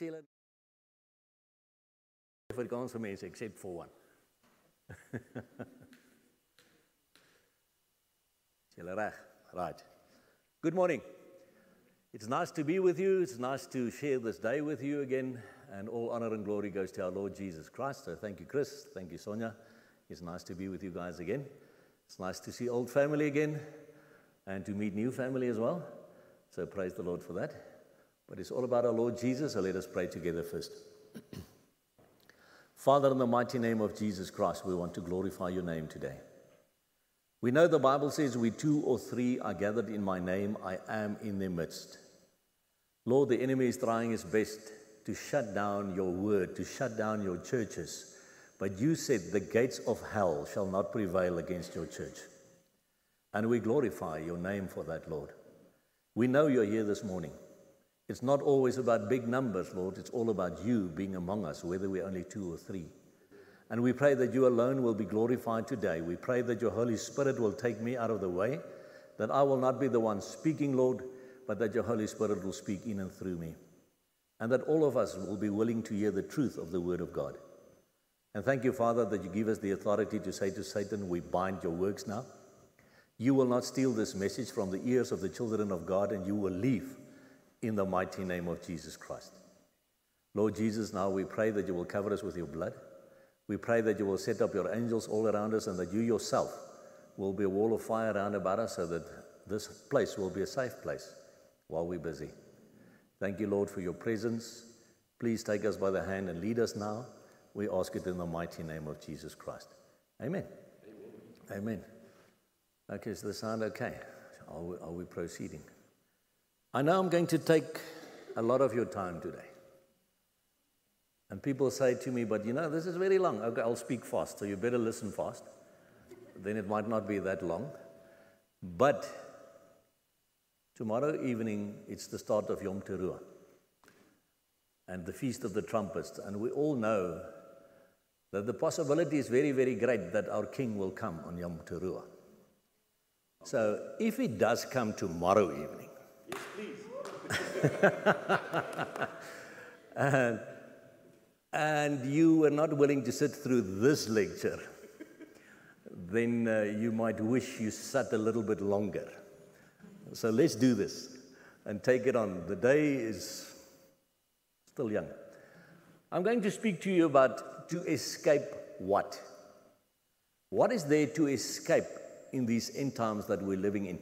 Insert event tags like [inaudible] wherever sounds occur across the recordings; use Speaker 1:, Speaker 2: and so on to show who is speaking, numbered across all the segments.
Speaker 1: Julle Afrikaanse mense except for one. [laughs] Julle? Ah, right. Good morning. It's nice to be with you. It's nice to share this day with you again. And all honor and glory goes to our Lord Jesus Christ. So thank you, Chris. Thank you, Sonia. It's nice to be with you guys again. It's nice to see old family again and to meet new family as well. So praise the Lord for that. But it's all about our Lord Jesus. So let us pray together first. [clears throat] Father, in the mighty name of Jesus Christ, we want to glorify your name today. We know the Bible says, We two or three are gathered in my name, I am in their midst. Lord, the enemy is trying his best to shut down your word, to shut down your churches. But you said, The gates of hell shall not prevail against your church. And we glorify your name for that, Lord. We know you're here this morning. It's not always about big numbers, Lord. It's all about you being among us, whether we're only two or three. And we pray that you alone will be glorified today. We pray that your Holy Spirit will take me out of the way, that I will not be the one speaking, Lord, but that your Holy Spirit will speak in and through me. And that all of us will be willing to hear the truth of the Word of God. And thank you, Father, that you give us the authority to say to Satan, We bind your works now. You will not steal this message from the ears of the children of God, and you will leave in the mighty name of Jesus Christ. Lord Jesus, now we pray that you will cover us with your blood. We pray that you will set up your angels all around us and that you yourself will be a wall of fire around about us so that this place will be a safe place while we're busy. Thank you, Lord, for your presence. Please take us by the hand and lead us now. We ask it in the mighty name of Jesus Christ. Amen. Amen. Amen. Okay, is the sound okay? Are we, are we proceeding? I know I'm going to take a lot of your time today. And people say to me, but you know, this is very long. Okay, I'll speak fast, so you better listen fast. Then it might not be that long. But tomorrow evening, it's the start of Yom Teruah and the Feast of the Trumpets. And we all know that the possibility is very, very great that our King will come on Yom Teruah. So if he does come tomorrow evening, [laughs] and and you were not willing to sit through this lecture, then uh, you might wish you sat a little bit longer. So let's do this and take it on. The day is still young. I'm going to speak to you about to escape what? What is there to escape in these end times that we're living in?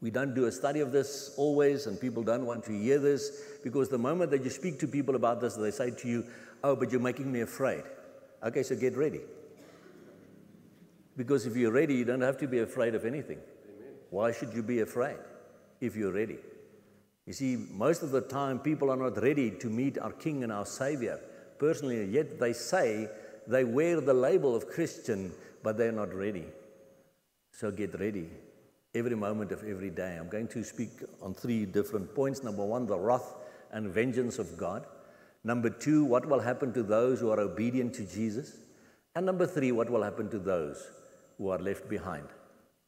Speaker 1: We don't do a study of this always, and people don't want to hear this because the moment that you speak to people about this, they say to you, Oh, but you're making me afraid. Okay, so get ready. Because if you're ready, you don't have to be afraid of anything. Amen. Why should you be afraid if you're ready? You see, most of the time, people are not ready to meet our King and our Savior personally, yet they say they wear the label of Christian, but they're not ready. So get ready every moment of every day. I'm going to speak on three different points. Number one, the wrath and vengeance of God. Number two, what will happen to those who are obedient to Jesus. And number three, what will happen to those who are left behind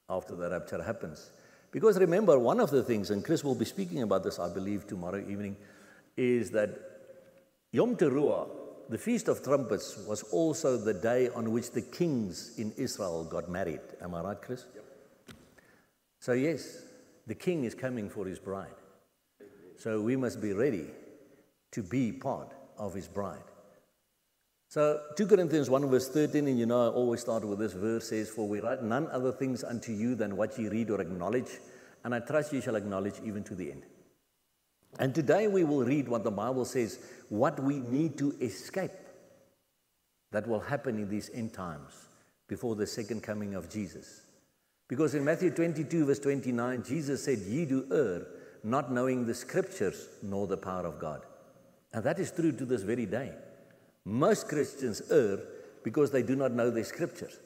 Speaker 1: after the rapture happens. Because remember, one of the things, and Chris will be speaking about this, I believe, tomorrow evening, is that Yom Teruah, the Feast of Trumpets, was also the day on which the kings in Israel got married. Am I right, Chris? So, yes, the king is coming for his bride. So, we must be ready to be part of his bride. So, 2 Corinthians 1 verse 13, and you know I always start with this verse says, For we write none other things unto you than what ye read or acknowledge, and I trust ye shall acknowledge even to the end. And today we will read what the Bible says, what we need to escape that will happen in these end times before the second coming of Jesus. Because in Matthew 22, verse 29, Jesus said, Ye do err, not knowing the scriptures nor the power of God. And that is true to this very day. Most Christians err because they do not know their scriptures.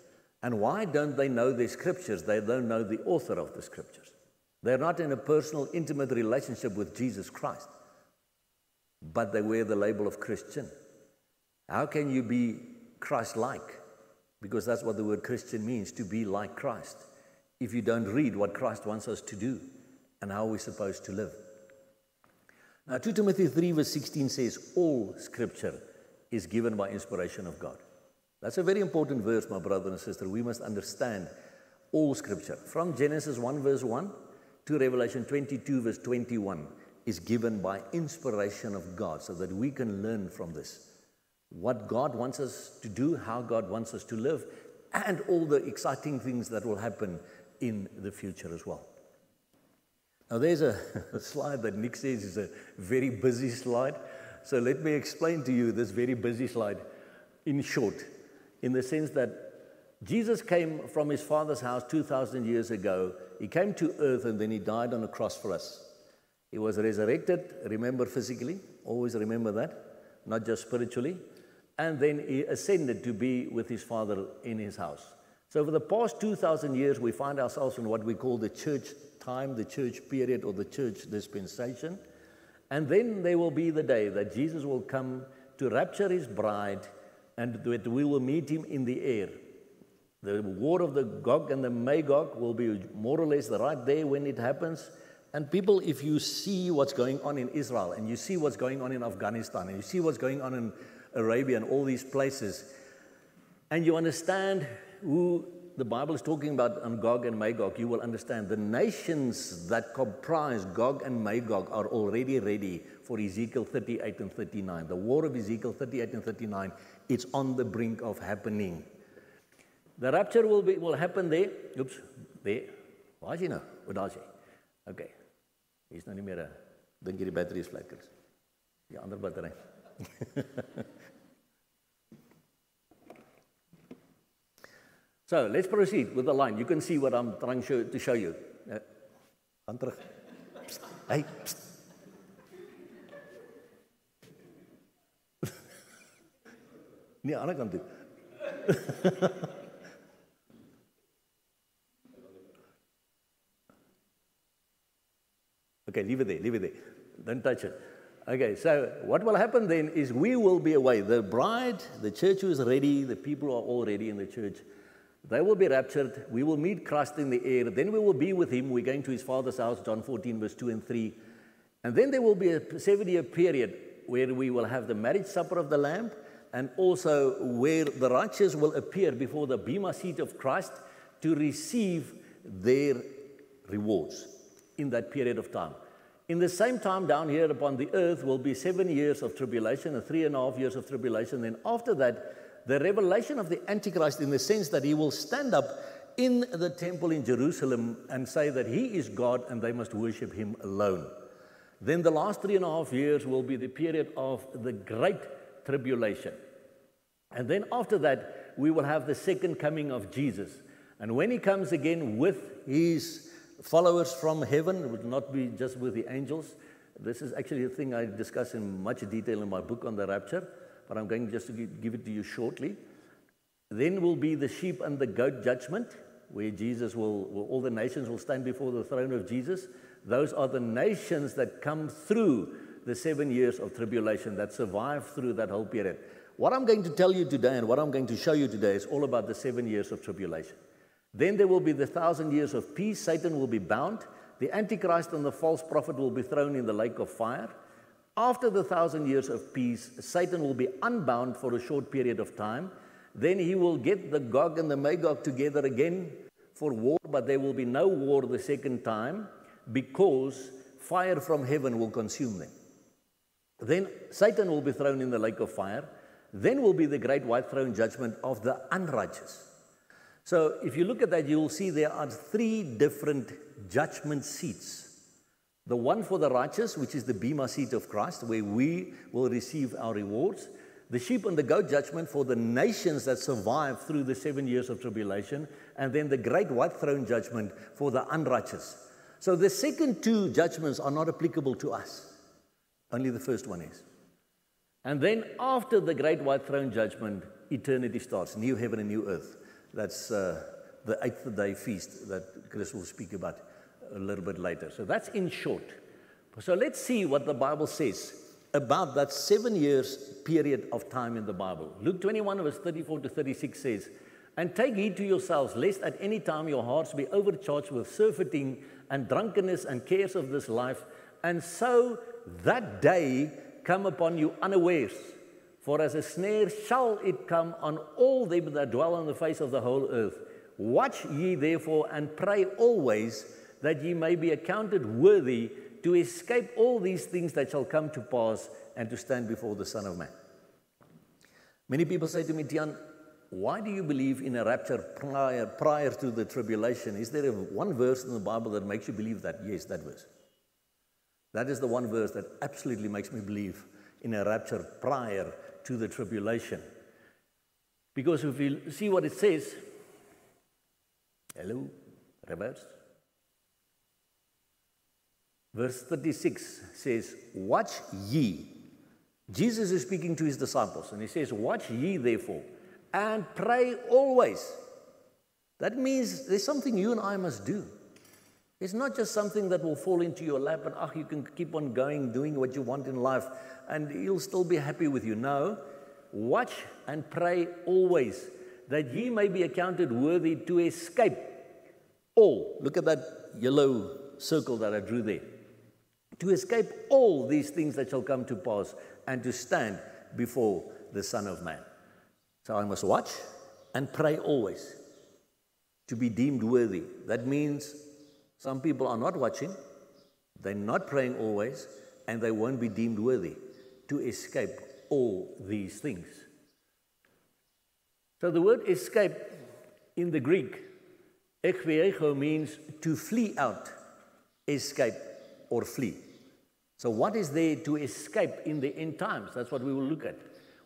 Speaker 1: And why don't they know their scriptures? They don't know the author of the scriptures. They're not in a personal, intimate relationship with Jesus Christ, but they wear the label of Christian. How can you be Christ like? Because that's what the word Christian means to be like Christ if you don't read what Christ wants us to do and how we're supposed to live. Now, 2 Timothy 3, verse 16 says, All scripture is given by inspiration of God. That's a very important verse, my brother and sister. We must understand all scripture. From Genesis 1, verse 1 to Revelation 22, verse 21, is given by inspiration of God so that we can learn from this what God wants us to do, how God wants us to live, and all the exciting things that will happen in the future as well. Now, there's a, [laughs] a, slide that Nick says is a very busy slide. So, let me explain to you this very busy slide in short, in the sense that Jesus came from his father's house 2,000 years ago. He came to earth and then he died on a cross for us. He was resurrected, remember physically, always remember that, not just spiritually. And then he ascended to be with his father in his house. So, for the past 2,000 years, we find ourselves in what we call the church time, the church period, or the church dispensation. And then there will be the day that Jesus will come to rapture his bride and that we will meet him in the air. The war of the Gog and the Magog will be more or less the right day when it happens. And people, if you see what's going on in Israel and you see what's going on in Afghanistan and you see what's going on in Arabia and all these places, and you understand who the Bible is talking about on Gog and Magog, you will understand the nations that comprise Gog and Magog are already ready for Ezekiel 38 and 39. The war of Ezekiel 38 and 39, it's on the brink of happening. The rapture will, be, will happen there. Oops, there. Waar is hy nou? Waar daar is hy? Okay. Hier's nou nie meer 'n dink jy die battery is vlekkers. Die ander battery. [laughs] So let's proceed with the line. You can see what I'm trying show, to show you. Uh, gaan terug. Psst. Hey. [laughs] Nee, aan die kant toe. [laughs] okay, leave it there, leave it there. Don't touch it. Okay, so what will happen then is we will be away. The bride, the church is ready, the people are all ready in the church. They will be raptured. We will meet Christ in the air. Then we will be with him. We're going to his father's house, John 14, verse 2 and 3. And then there will be a seven year period where we will have the marriage supper of the Lamb and also where the righteous will appear before the Bema seat of Christ to receive their rewards in that period of time. In the same time, down here upon the earth will be seven years of tribulation and three and a half years of tribulation. Then after that, the revelation of the Antichrist in the sense that he will stand up in the temple in Jerusalem and say that he is God and they must worship him alone. Then the last three and a half years will be the period of the great tribulation. And then after that, we will have the second coming of Jesus. And when he comes again with his followers from heaven, it would not be just with the angels. This is actually a thing I discuss in much detail in my book on the rapture but I'm going just to give it to you shortly. Then will be the sheep and the goat judgment, where Jesus will, will, all the nations will stand before the throne of Jesus. Those are the nations that come through the seven years of tribulation, that survive through that whole period. What I'm going to tell you today and what I'm going to show you today is all about the seven years of tribulation. Then there will be the thousand years of peace. Satan will be bound. The Antichrist and the false prophet will be thrown in the lake of fire. After the thousand years of peace, Satan will be unbound for a short period of time. Then he will get the Gog and the Magog together again for war, but there will be no war the second time because fire from heaven will consume them. Then Satan will be thrown in the lake of fire. Then will be the great white throne judgment of the unrighteous. So if you look at that, you will see there are three different judgment seats the one for the righteous, which is the Bema seat of Christ, where we will receive our rewards. The sheep and the goat judgment for the nations that survive through the seven years of tribulation. And then the great white throne judgment for the unrighteous. So the second two judgments are not applicable to us. Only the first one is. And then after the great white throne judgment, eternity starts new heaven and new earth. That's uh, the eighth day feast that Chris will speak about a little bit later. So that's in short. So let's see what the Bible says about that seven years period of time in the Bible. Luke 21, verse 34 to 36 says, And take heed to yourselves, lest at any time your hearts be overcharged with surfeiting and drunkenness and cares of this life, and so that day come upon you unawares. For as a snare shall it come on all them that dwell on the face of the whole earth. Watch ye therefore and pray always that ye may be accounted worthy to escape all these things that shall come to pass and to stand before the Son of Man. Many people say to me, Tian, why do you believe in a rapture prior, prior to the tribulation? Is there a, one verse in the Bible that makes you believe that? Yes, that verse. That is the one verse that absolutely makes me believe in a rapture prior to the tribulation. Because if you see what it says, hello, reverse. Verse 36 says, Watch ye. Jesus is speaking to his disciples, and he says, Watch ye therefore, and pray always. That means there's something you and I must do. It's not just something that will fall into your lap and, ah, you can keep on going, doing what you want in life, and he'll still be happy with you. No, watch and pray always that ye may be accounted worthy to escape all. Look at that yellow circle that I drew there. To escape all these things that shall come to pass and to stand before the Son of Man. So I must watch and pray always to be deemed worthy. That means some people are not watching, they're not praying always, and they won't be deemed worthy to escape all these things. So the word escape in the Greek, ekpheugo, means to flee out, escape, or flee. So, what is there to escape in the end times? That's what we will look at.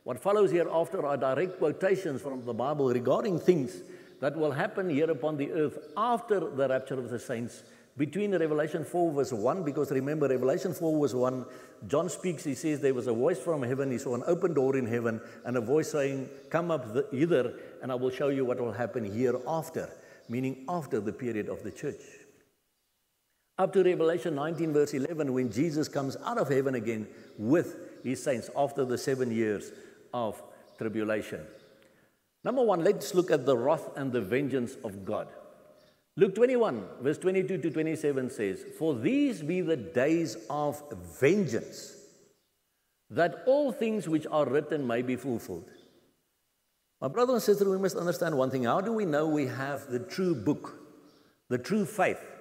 Speaker 1: What follows hereafter are direct quotations from the Bible regarding things that will happen here upon the earth after the rapture of the saints between Revelation 4 verse 1, because remember, Revelation 4 verse 1, John speaks, he says, There was a voice from heaven, he saw an open door in heaven, and a voice saying, Come up hither, and I will show you what will happen hereafter, meaning after the period of the church. Up to Revelation 19 verse 11, when Jesus comes out of heaven again with his saints after the seven years of tribulation. Number one, let's look at the wrath and the vengeance of God. Luke 21, verse 22 to 27 says, For these be the days of vengeance, that all things which are written may be fulfilled. My brother and sister, we must understand one thing. How do we know we have the true book, the true faith?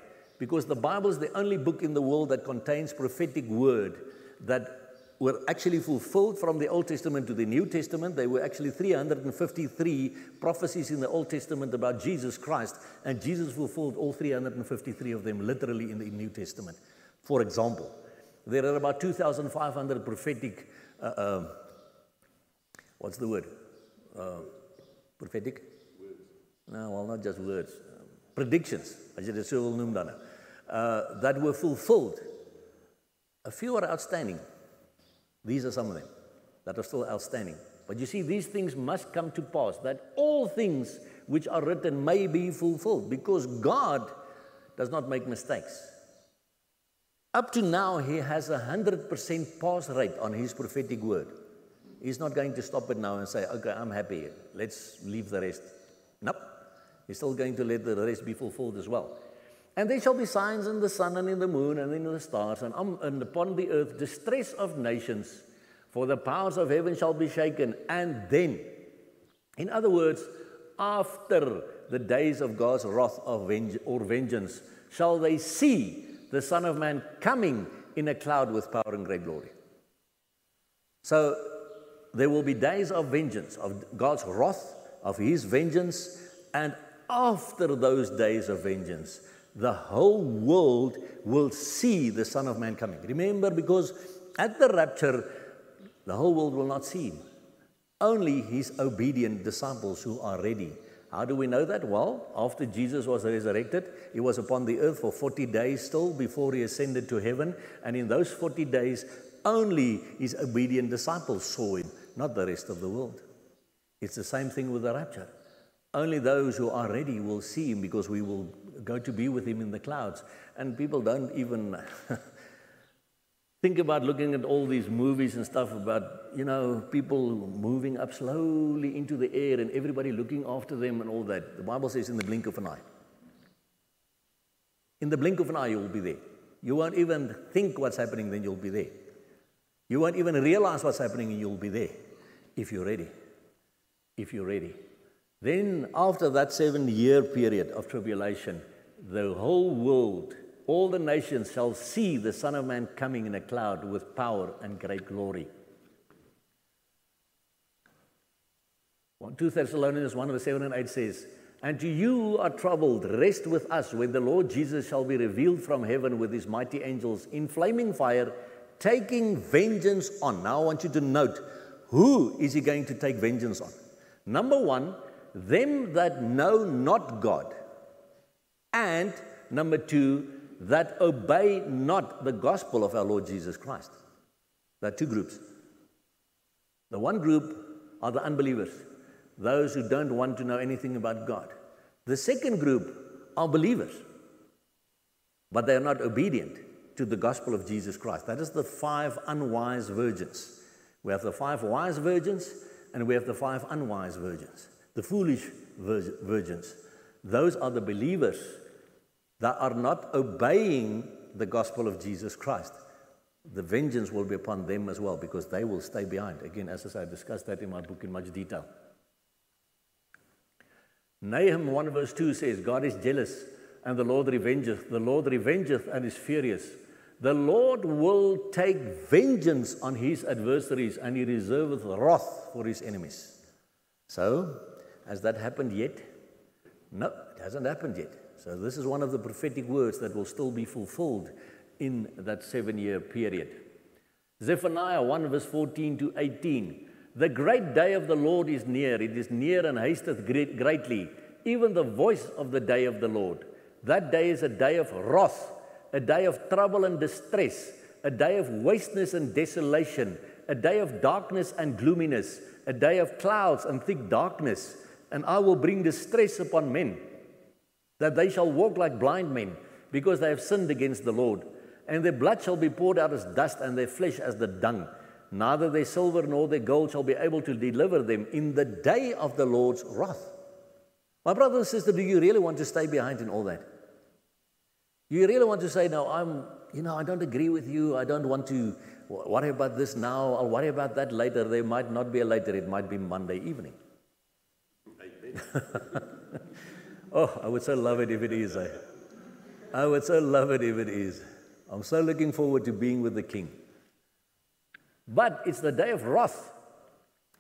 Speaker 1: Because the Bible is the only book in the world that contains prophetic word that were actually fulfilled from the Old Testament to the New Testament. There were actually 353 prophecies in the Old Testament about Jesus Christ, and Jesus fulfilled all 353 of them literally in the New Testament. For example, there are about 2,500 prophetic, uh, uh, what's the word? Uh, prophetic? Words. No, well, not just words. predictions, as jy dit sou wil noem dan, uh, that were fulfilled. A few are outstanding. These are some of them that are still outstanding. But you see, these things must come to pass, that all things which are written may be fulfilled, because God does not make mistakes. Up to now, He has a 100% pass rate on His prophetic word. He's not going to stop it now and say, okay, I'm happy, let's leave the rest. Nope. He's still going to let the rest be fulfilled as well. And there shall be signs in the sun and in the moon and in the stars, and, um, and upon the earth distress of nations, for the powers of heaven shall be shaken. And then, in other words, after the days of God's wrath of venge- or vengeance, shall they see the Son of Man coming in a cloud with power and great glory. So there will be days of vengeance, of God's wrath, of his vengeance, and after those days of vengeance, the whole world will see the Son of Man coming. Remember, because at the rapture, the whole world will not see him. Only his obedient disciples who are ready. How do we know that? Well, after Jesus was resurrected, he was upon the earth for 40 days still before he ascended to heaven. And in those 40 days, only his obedient disciples saw him, not the rest of the world. It's the same thing with the rapture. Only those who are ready will see him because we will go to be with him in the clouds. And people don't even [laughs] think about looking at all these movies and stuff about, you know, people moving up slowly into the air and everybody looking after them and all that. The Bible says in the blink of an eye. In the blink of an eye, you will be there. You won't even think what's happening, then you'll be there. You won't even realize what's happening and you'll be there if you're ready. If you're ready. Then, after that seven year period of tribulation, the whole world, all the nations shall see the Son of Man coming in a cloud with power and great glory. 2 Thessalonians 1 verse 7 and 8 says, And to you who are troubled, rest with us when the Lord Jesus shall be revealed from heaven with his mighty angels in flaming fire, taking vengeance on. Now I want you to note who is he going to take vengeance on? Number one, them that know not God. And number two, that obey not the gospel of our Lord Jesus Christ. There are two groups. The one group are the unbelievers those who don't want to know anything about God. The second group are believers, but they are not obedient to the gospel of Jesus Christ. That is the five unwise virgins. We have the five wise virgins and we have the five unwise virgins, the foolish virgins. Those are the believers that are not obeying the gospel of Jesus Christ. The vengeance will be upon them as well because they will stay behind. Again, as I said, I discussed that in my book in much detail. Nahum 1 verse 2 says, God is jealous and the Lord revengeth. The Lord revengeth and is furious. The Lord will take vengeance on his adversaries and he reserveth wrath for his enemies. So, has that happened yet? No, it hasn't happened yet. So, this is one of the prophetic words that will still be fulfilled in that seven year period. Zephaniah 1 verse 14 to 18. The great day of the Lord is near. It is near and hasteth great, greatly, even the voice of the day of the Lord. That day is a day of wrath, a day of trouble and distress, a day of wasteness and desolation, a day of darkness and gloominess, a day of clouds and thick darkness. And I will bring distress upon men, that they shall walk like blind men, because they have sinned against the Lord. And their blood shall be poured out as dust, and their flesh as the dung. Neither their silver nor their gold shall be able to deliver them in the day of the Lord's wrath. My brother and sister, do you really want to stay behind in all that? You really want to say, no, I'm, you know, I don't agree with you. I don't want to worry about this now. I'll worry about that later. There might not be a later. It might be Monday evening. [laughs] oh, I would so love it if it is. Eh? I would so love it if it is. I'm so looking forward to being with the King. But it's the day of wrath.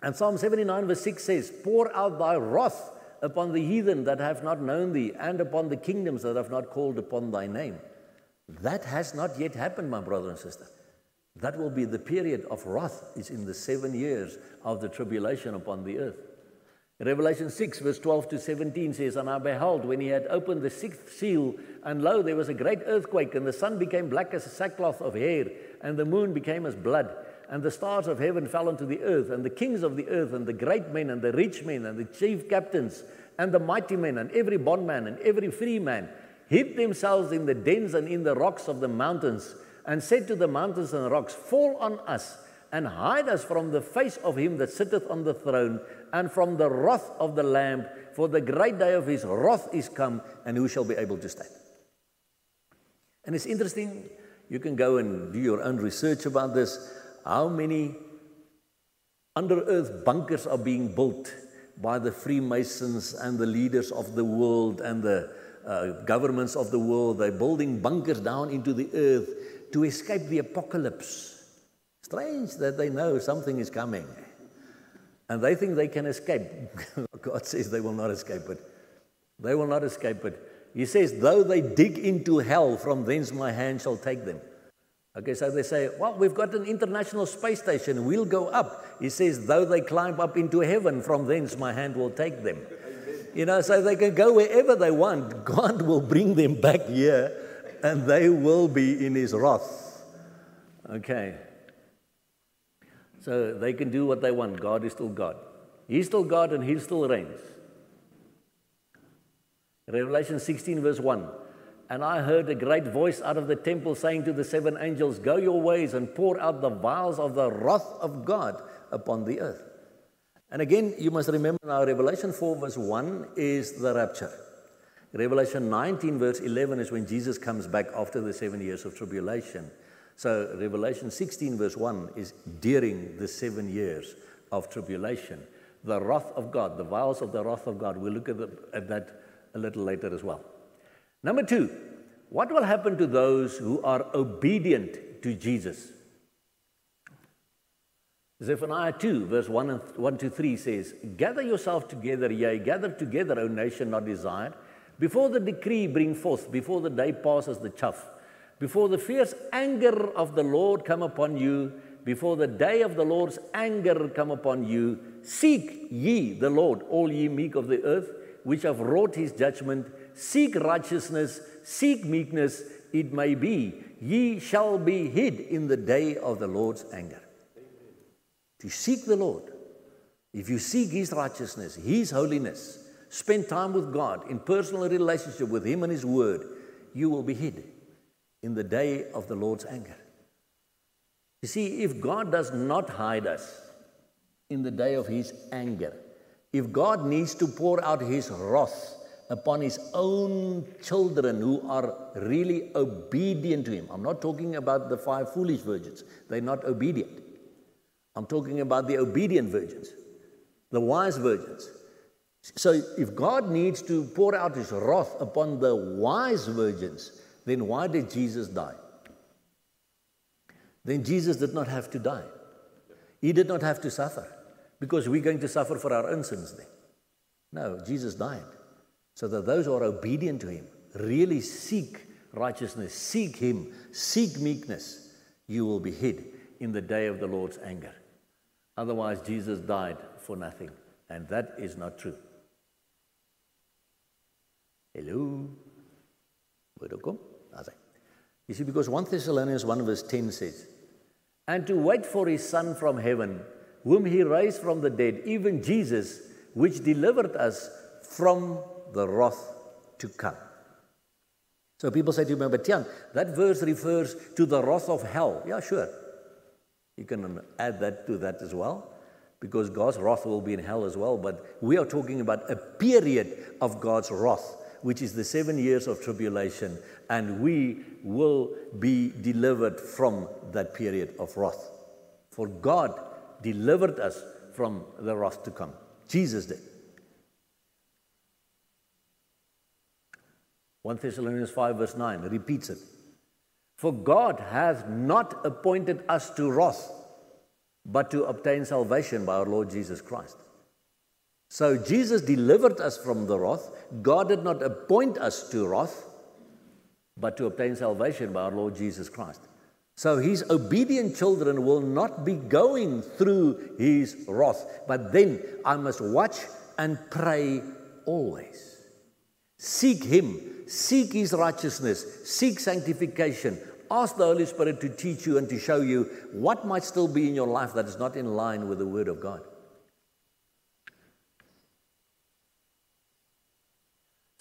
Speaker 1: And Psalm 79, verse 6 says, Pour out thy wrath upon the heathen that have not known thee, and upon the kingdoms that have not called upon thy name. That has not yet happened, my brother and sister. That will be the period of wrath, is in the seven years of the tribulation upon the earth. Revelation 6, verse 12 to 17 says, And I beheld when he had opened the sixth seal, and lo, there was a great earthquake, and the sun became black as a sackcloth of hair, and the moon became as blood. And the stars of heaven fell onto the earth, and the kings of the earth, and the great men, and the rich men, and the chief captains, and the mighty men, and every bondman, and every free man, hid themselves in the dens and in the rocks of the mountains, and said to the mountains and rocks, Fall on us, and hide us from the face of him that sitteth on the throne, and from the wrath of the Lamb, for the great day of his wrath is come, and who shall be able to stand? And it's interesting, you can go and do your own research about this. How many under earth bunkers are being built by the Freemasons and the leaders of the world and the uh, governments of the world? They're building bunkers down into the earth to escape the apocalypse. Strange that they know something is coming. And they think they can escape. [laughs] God says they will not escape it. They will not escape it. He says, though they dig into hell, from thence my hand shall take them. Okay, so they say, well, we've got an international space station. We'll go up. He says, though they climb up into heaven, from thence my hand will take them. You know, so they can go wherever they want. God will bring them back here and they will be in his wrath. Okay. So they can do what they want. God is still God. He's still God and he still reigns. Revelation 16, verse 1. And I heard a great voice out of the temple saying to the seven angels, Go your ways and pour out the vials of the wrath of God upon the earth. And again, you must remember now, Revelation 4, verse 1 is the rapture. Revelation 19, verse 11 is when Jesus comes back after the seven years of tribulation. So, Revelation 16, verse 1 is during the seven years of tribulation. The wrath of God, the vials of the wrath of God. We'll look at, the, at that a little later as well. Number two, what will happen to those who are obedient to Jesus? Zephaniah 2, verse 1, and 1 to 3 says, Gather yourself together, yea, gather together, O nation not desired, before the decree bring forth, before the day passes the chaff, before the fierce anger of the Lord come upon you, before the day of the Lord's anger come upon you, seek ye the Lord, all ye meek of the earth, which have wrought his judgment, seek righteousness, seek meekness, it may be, ye shall be hid in the day of the Lord's anger. To seek the Lord, if you seek his righteousness, his holiness, spend time with God in personal relationship with him and his word, you will be hid in the day of the Lord's anger. You see, if God does not hide us in the day of his anger, if God needs to pour out his wrath upon his own children who are really obedient to him, I'm not talking about the five foolish virgins, they're not obedient. I'm talking about the obedient virgins, the wise virgins. So if God needs to pour out his wrath upon the wise virgins, then why did Jesus die? Then Jesus did not have to die. He did not have to suffer because we're going to suffer for our own sins then. No, Jesus died so that those who are obedient to him really seek righteousness, seek him, seek meekness, you will be hid in the day of the Lord's anger. Otherwise, Jesus died for nothing, and that is not true. Hello? Word kom? You see, because 1 Thessalonians 1 verse 10 says, And to wait for his Son from heaven, whom he raised from the dead, even Jesus, which delivered us from the wrath to come. So people say to me, but Tian, that verse refers to the wrath of hell. Yeah, sure. You can add that to that as well, because God's wrath will be in hell as well. But we are talking about a period of God's wrath, which is the seven years of tribulation, and we will be delivered from that period of wrath. For God delivered us from the wrath to come. Jesus did. 1 Thessalonians 5, verse 9 repeats it. For God hath not appointed us to wrath, but to obtain salvation by our Lord Jesus Christ. So Jesus delivered us from the wrath. God did not appoint us to wrath, but to obtain salvation by our Lord Jesus Christ. So his obedient children will not be going through his wrath. But then I must watch and pray always. Seek him, seek his righteousness, seek sanctification. Ask the Holy Spirit to teach you and to show you what might still be in your life that is not in line with the Word of God.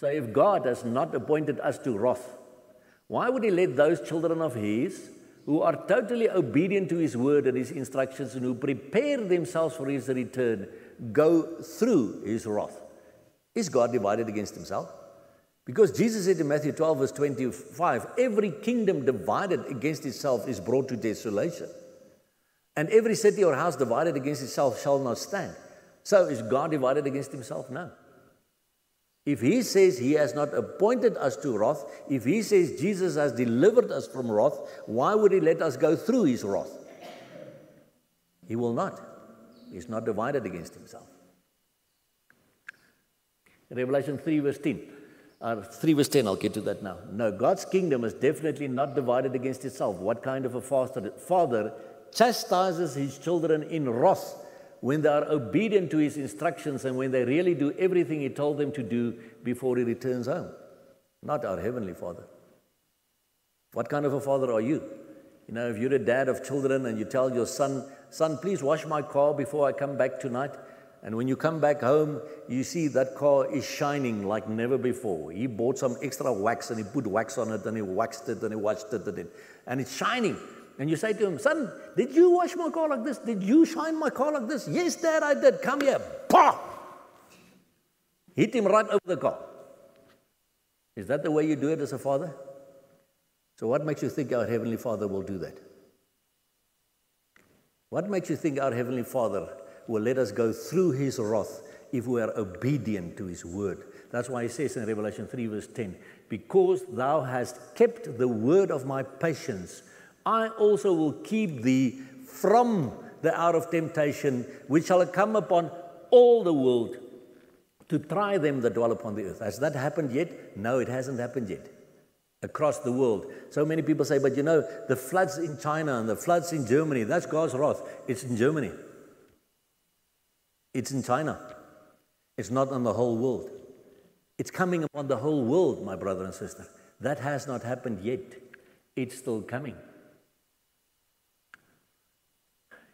Speaker 1: So, if God has not appointed us to wrath, why would He let those children of His who are totally obedient to His word and His instructions and who prepare themselves for His return go through His wrath? Is God divided against Himself? Because Jesus said in Matthew 12, verse 25, every kingdom divided against itself is brought to desolation. And every city or house divided against itself shall not stand. So is God divided against himself? No. If he says he has not appointed us to wrath, if he says Jesus has delivered us from wrath, why would he let us go through his wrath? He will not. He's not divided against himself. Revelation 3, verse 10. Uh, 3 verse 10, I'll get to that now. No, God's kingdom is definitely not divided against itself. What kind of a father chastises his children in wrath when they are obedient to his instructions and when they really do everything he told them to do before he returns home. Not our heavenly father. What kind of a father are you? You know, if you're a dad of children and you tell your son, son, please wash my car before I come back tonight. And when you come back home, you see that car is shining like never before. He bought some extra wax and he put wax on it and he waxed it and he washed it and, it, and it's shining. And you say to him, Son, did you wash my car like this? Did you shine my car like this? Yes, Dad, I did. Come here. Pah! Hit him right over the car. Is that the way you do it as a father? So, what makes you think our Heavenly Father will do that? What makes you think our Heavenly Father will let us go through His wrath if we are obedient to His word? That's why He says in Revelation 3, verse 10 Because thou hast kept the word of my patience, I also will keep thee from the hour of temptation, which shall come upon all the world to try them that dwell upon the earth. Has that happened yet? No, it hasn't happened yet across the world. So many people say, but you know, the floods in China and the floods in Germany, that's God's wrath. It's in Germany, it's in China, it's not on the whole world. It's coming upon the whole world, my brother and sister. That has not happened yet, it's still coming.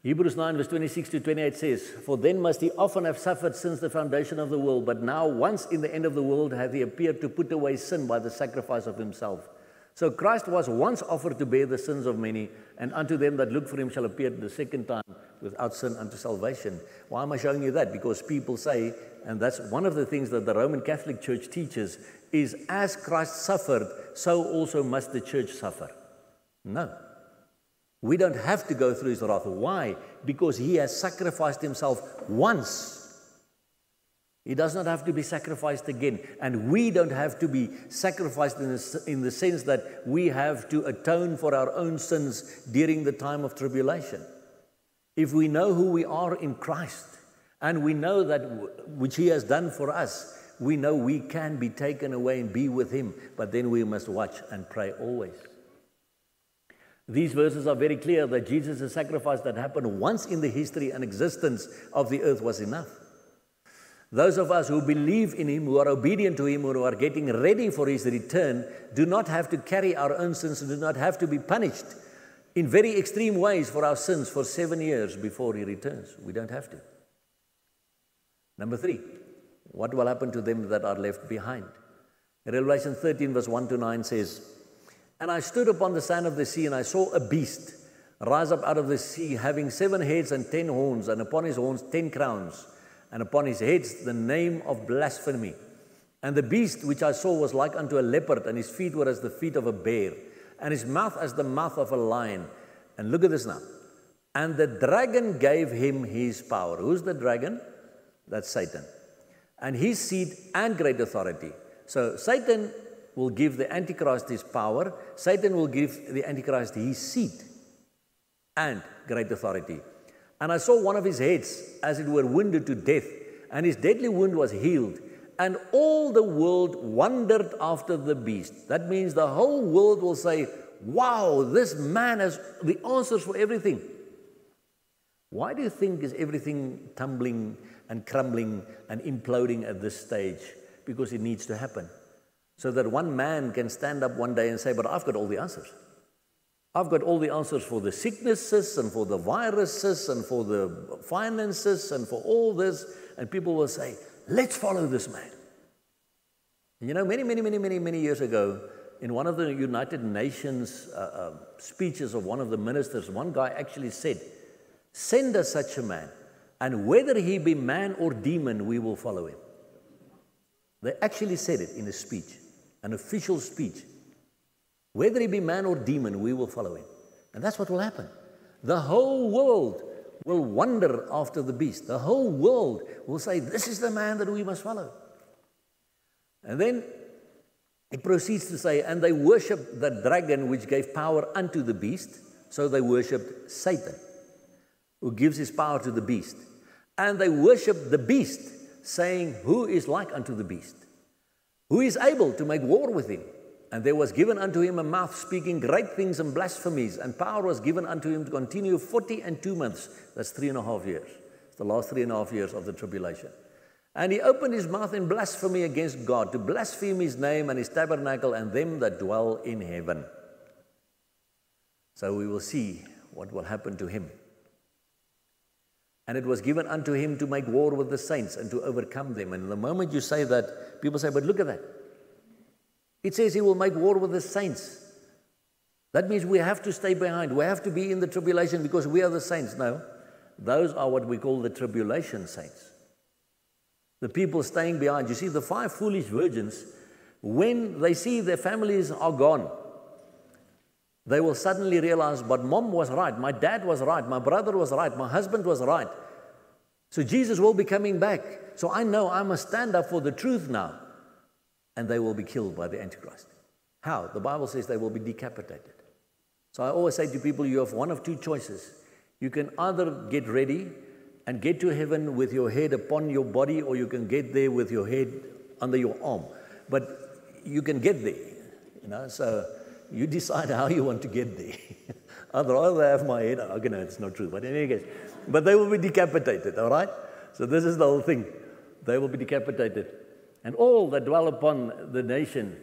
Speaker 1: Hebrews 9, verse 26 to 28 says, For then must he often have suffered since the foundation of the world, but now, once in the end of the world, hath he appeared to put away sin by the sacrifice of himself. So Christ was once offered to bear the sins of many, and unto them that look for him shall appear the second time without sin unto salvation. Why am I showing you that? Because people say, and that's one of the things that the Roman Catholic Church teaches, is as Christ suffered, so also must the church suffer. No. We don't have to go through his wrath. Why? Because he has sacrificed himself once. He does not have to be sacrificed again. And we don't have to be sacrificed in the, in the sense that we have to atone for our own sins during the time of tribulation. If we know who we are in Christ and we know that which he has done for us, we know we can be taken away and be with him. But then we must watch and pray always. These verses are very clear that Jesus' sacrifice that happened once in the history and existence of the earth was enough. Those of us who believe in Him, who are obedient to Him, who are getting ready for His return, do not have to carry our own sins, and do not have to be punished in very extreme ways for our sins for seven years before He returns. We don't have to. Number three, what will happen to them that are left behind? Revelation 13, verse 1 to 9 says, and I stood upon the sand of the sea, and I saw a beast rise up out of the sea, having seven heads and ten horns, and upon his horns ten crowns, and upon his heads the name of blasphemy. And the beast which I saw was like unto a leopard, and his feet were as the feet of a bear, and his mouth as the mouth of a lion. And look at this now. And the dragon gave him his power. Who's the dragon? That's Satan. And his seed and great authority. So Satan will give the Antichrist his power, Satan will give the Antichrist his seat and great authority. And I saw one of his heads, as it were, wounded to death, and his deadly wound was healed. And all the world wondered after the beast. That means the whole world will say, Wow, this man has the answers for everything. Why do you think is everything tumbling and crumbling and imploding at this stage? Because it needs to happen. So that one man can stand up one day and say, But I've got all the answers. I've got all the answers for the sicknesses and for the viruses and for the finances and for all this. And people will say, Let's follow this man. You know, many, many, many, many, many years ago, in one of the United Nations uh, uh, speeches of one of the ministers, one guy actually said, Send us such a man, and whether he be man or demon, we will follow him. They actually said it in a speech an official speech. Whether he be man or demon, we will follow him. And that's what will happen. The whole world will wonder after the beast. The whole world will say, This is the man that we must follow. And then it proceeds to say, And they worshiped the dragon which gave power unto the beast. So they worshiped Satan, who gives his power to the beast. And they worshiped the beast, saying, Who is like unto the beast? Who is able to make war with him. And there was given unto him a mouth speaking great things and blasphemies, and power was given unto him to continue forty and two months. That's three and a half years. It's the last three and a half years of the tribulation. And he opened his mouth in blasphemy against God, to blaspheme his name and his tabernacle and them that dwell in heaven. So we will see what will happen to him. And it was given unto him to make war with the saints and to overcome them. And the moment you say that, people say, but look at that. It says he will make war with the saints. That means we have to stay behind. We have to be in the tribulation because we are the saints. No, those are what we call the tribulation saints. The people staying behind. You see, the five foolish virgins, when they see their families are gone, they will suddenly realize, but mom was right, my dad was right, my brother was right, my husband was right. So Jesus will be coming back. So I know I must stand up for the truth now. And they will be killed by the Antichrist. How? The Bible says they will be decapitated. So I always say to people, you have one of two choices. You can either get ready and get to heaven with your head upon your body, or you can get there with your head under your arm. But you can get there, you know. So you decide how you want to get there. [laughs] I'd rather have my head. Okay, no, it's not true. But in any case, but they will be decapitated. All right. So this is the whole thing. They will be decapitated, and all that dwell upon the nation.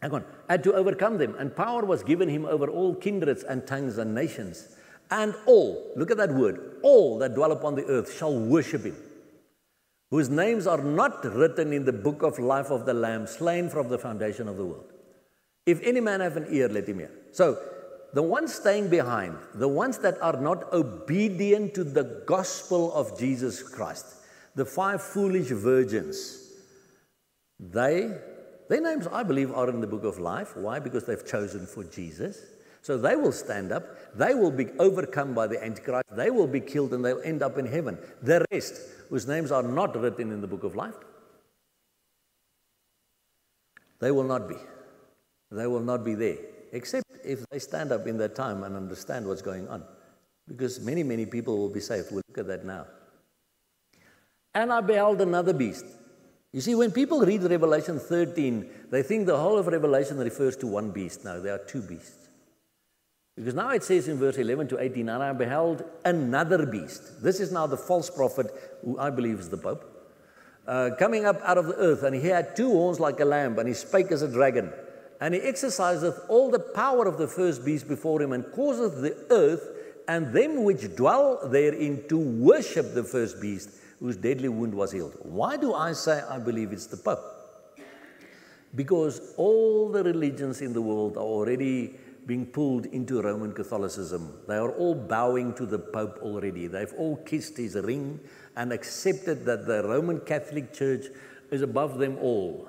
Speaker 1: Hang on, had to overcome them, and power was given him over all kindreds and tongues and nations. And all, look at that word, all that dwell upon the earth shall worship him, whose names are not written in the book of life of the Lamb, slain from the foundation of the world. If any man have an ear, let him hear. So, the ones staying behind, the ones that are not obedient to the gospel of Jesus Christ, the five foolish virgins, they, their names, I believe, are in the book of life. Why? Because they've chosen for Jesus. So they will stand up, they will be overcome by the Antichrist, they will be killed, and they'll end up in heaven. The rest, whose names are not written in the book of life, they will not be. They will not be there, except if they stand up in that time and understand what's going on. Because many, many people will be saved. We'll look at that now. And I beheld another beast. You see, when people read Revelation 13, they think the whole of Revelation refers to one beast. No, there are two beasts. Because now it says in verse 11 to 18, and I beheld another beast. This is now the false prophet, who I believe is the Pope, uh, coming up out of the earth, and he had two horns like a lamb, and he spake as a dragon. And he exerciseth all the power of the first beast before him, and causeth the earth and them which dwell therein to worship the first beast, whose deadly wound was healed. Why do I say I believe it's the Pope? Because all the religions in the world are already being pulled into Roman Catholicism. They are all bowing to the Pope already. They've all kissed his ring and accepted that the Roman Catholic Church is above them all.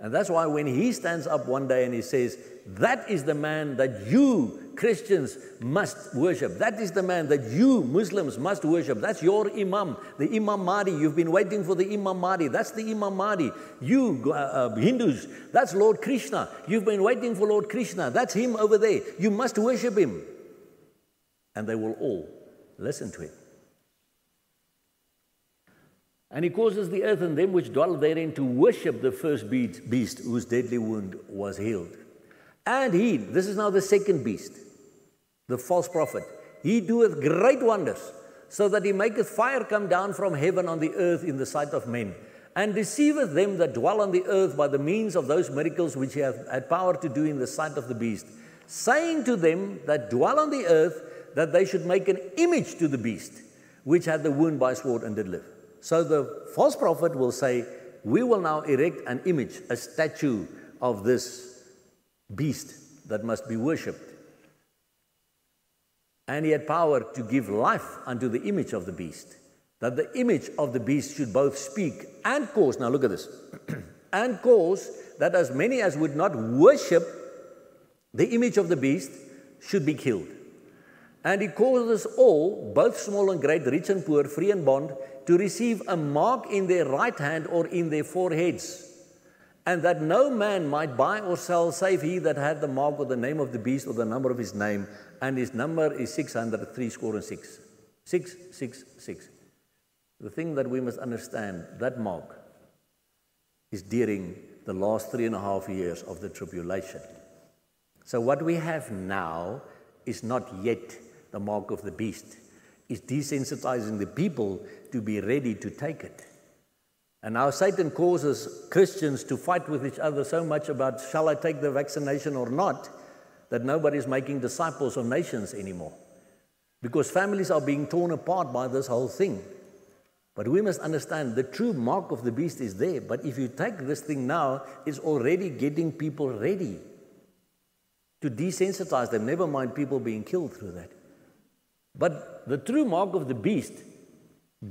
Speaker 1: And that's why when he stands up one day and he says, That is the man that you Christians must worship. That is the man that you Muslims must worship. That's your Imam, the Imam Mahdi. You've been waiting for the Imam Mahdi. That's the Imam Mahdi. You uh, uh, Hindus, that's Lord Krishna. You've been waiting for Lord Krishna. That's him over there. You must worship him. And they will all listen to him. And he causes the earth and them which dwell therein to worship the first beast whose deadly wound was healed. And he, this is now the second beast, the false prophet, he doeth great wonders, so that he maketh fire come down from heaven on the earth in the sight of men, and deceiveth them that dwell on the earth by the means of those miracles which he hath had power to do in the sight of the beast, saying to them that dwell on the earth that they should make an image to the beast, which had the wound by sword and did live. So the false prophet will say, We will now erect an image, a statue of this beast that must be worshipped. And he had power to give life unto the image of the beast, that the image of the beast should both speak and cause, now look at this, [clears throat] and cause that as many as would not worship the image of the beast should be killed. And he causes all, both small and great, rich and poor, free and bond, to receive a mark in their right hand or in their foreheads, and that no man might buy or sell save he that had the mark or the name of the beast or the number of his name, and his number is 603 score and six. 666. The thing that we must understand, that mark is during the last three and a half years of the tribulation. So what we have now is not yet the mark of the beast. It's desensitizing the people to be ready to take it. And now Satan causes Christians to fight with each other so much about shall I take the vaccination or not that nobody's making disciples of nations anymore. Because families are being torn apart by this whole thing. But we must understand the true mark of the beast is there. But if you take this thing now, it's already getting people ready to desensitize them. Never mind people being killed through that. But the true mark of the beast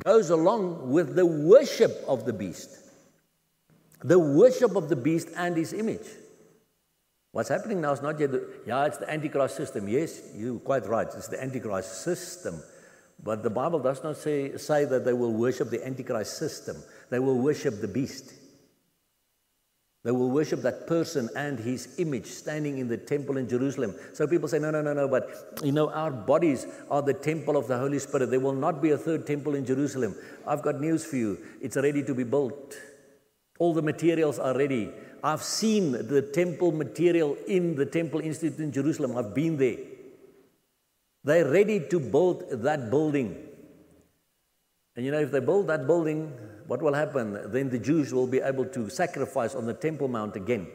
Speaker 1: goes along with the worship of the beast. The worship of the beast and his image. What's happening now is not yet, the, yeah, it's the Antichrist system. Yes, you're quite right. It's the Antichrist system. But the Bible does not say, say that they will worship the Antichrist system. They will worship the beast. They will worship that person and his image standing in the temple in Jerusalem. So people say, no, no, no, no, but you know, our bodies are the temple of the Holy Spirit. There will not be a third temple in Jerusalem. I've got news for you. It's ready to be built. All the materials are ready. I've seen the temple material in the Temple Institute in Jerusalem. I've been there. They're ready to build that building. And you know, if they build that building, what will happen? Then the Jews will be able to sacrifice on the Temple Mount again.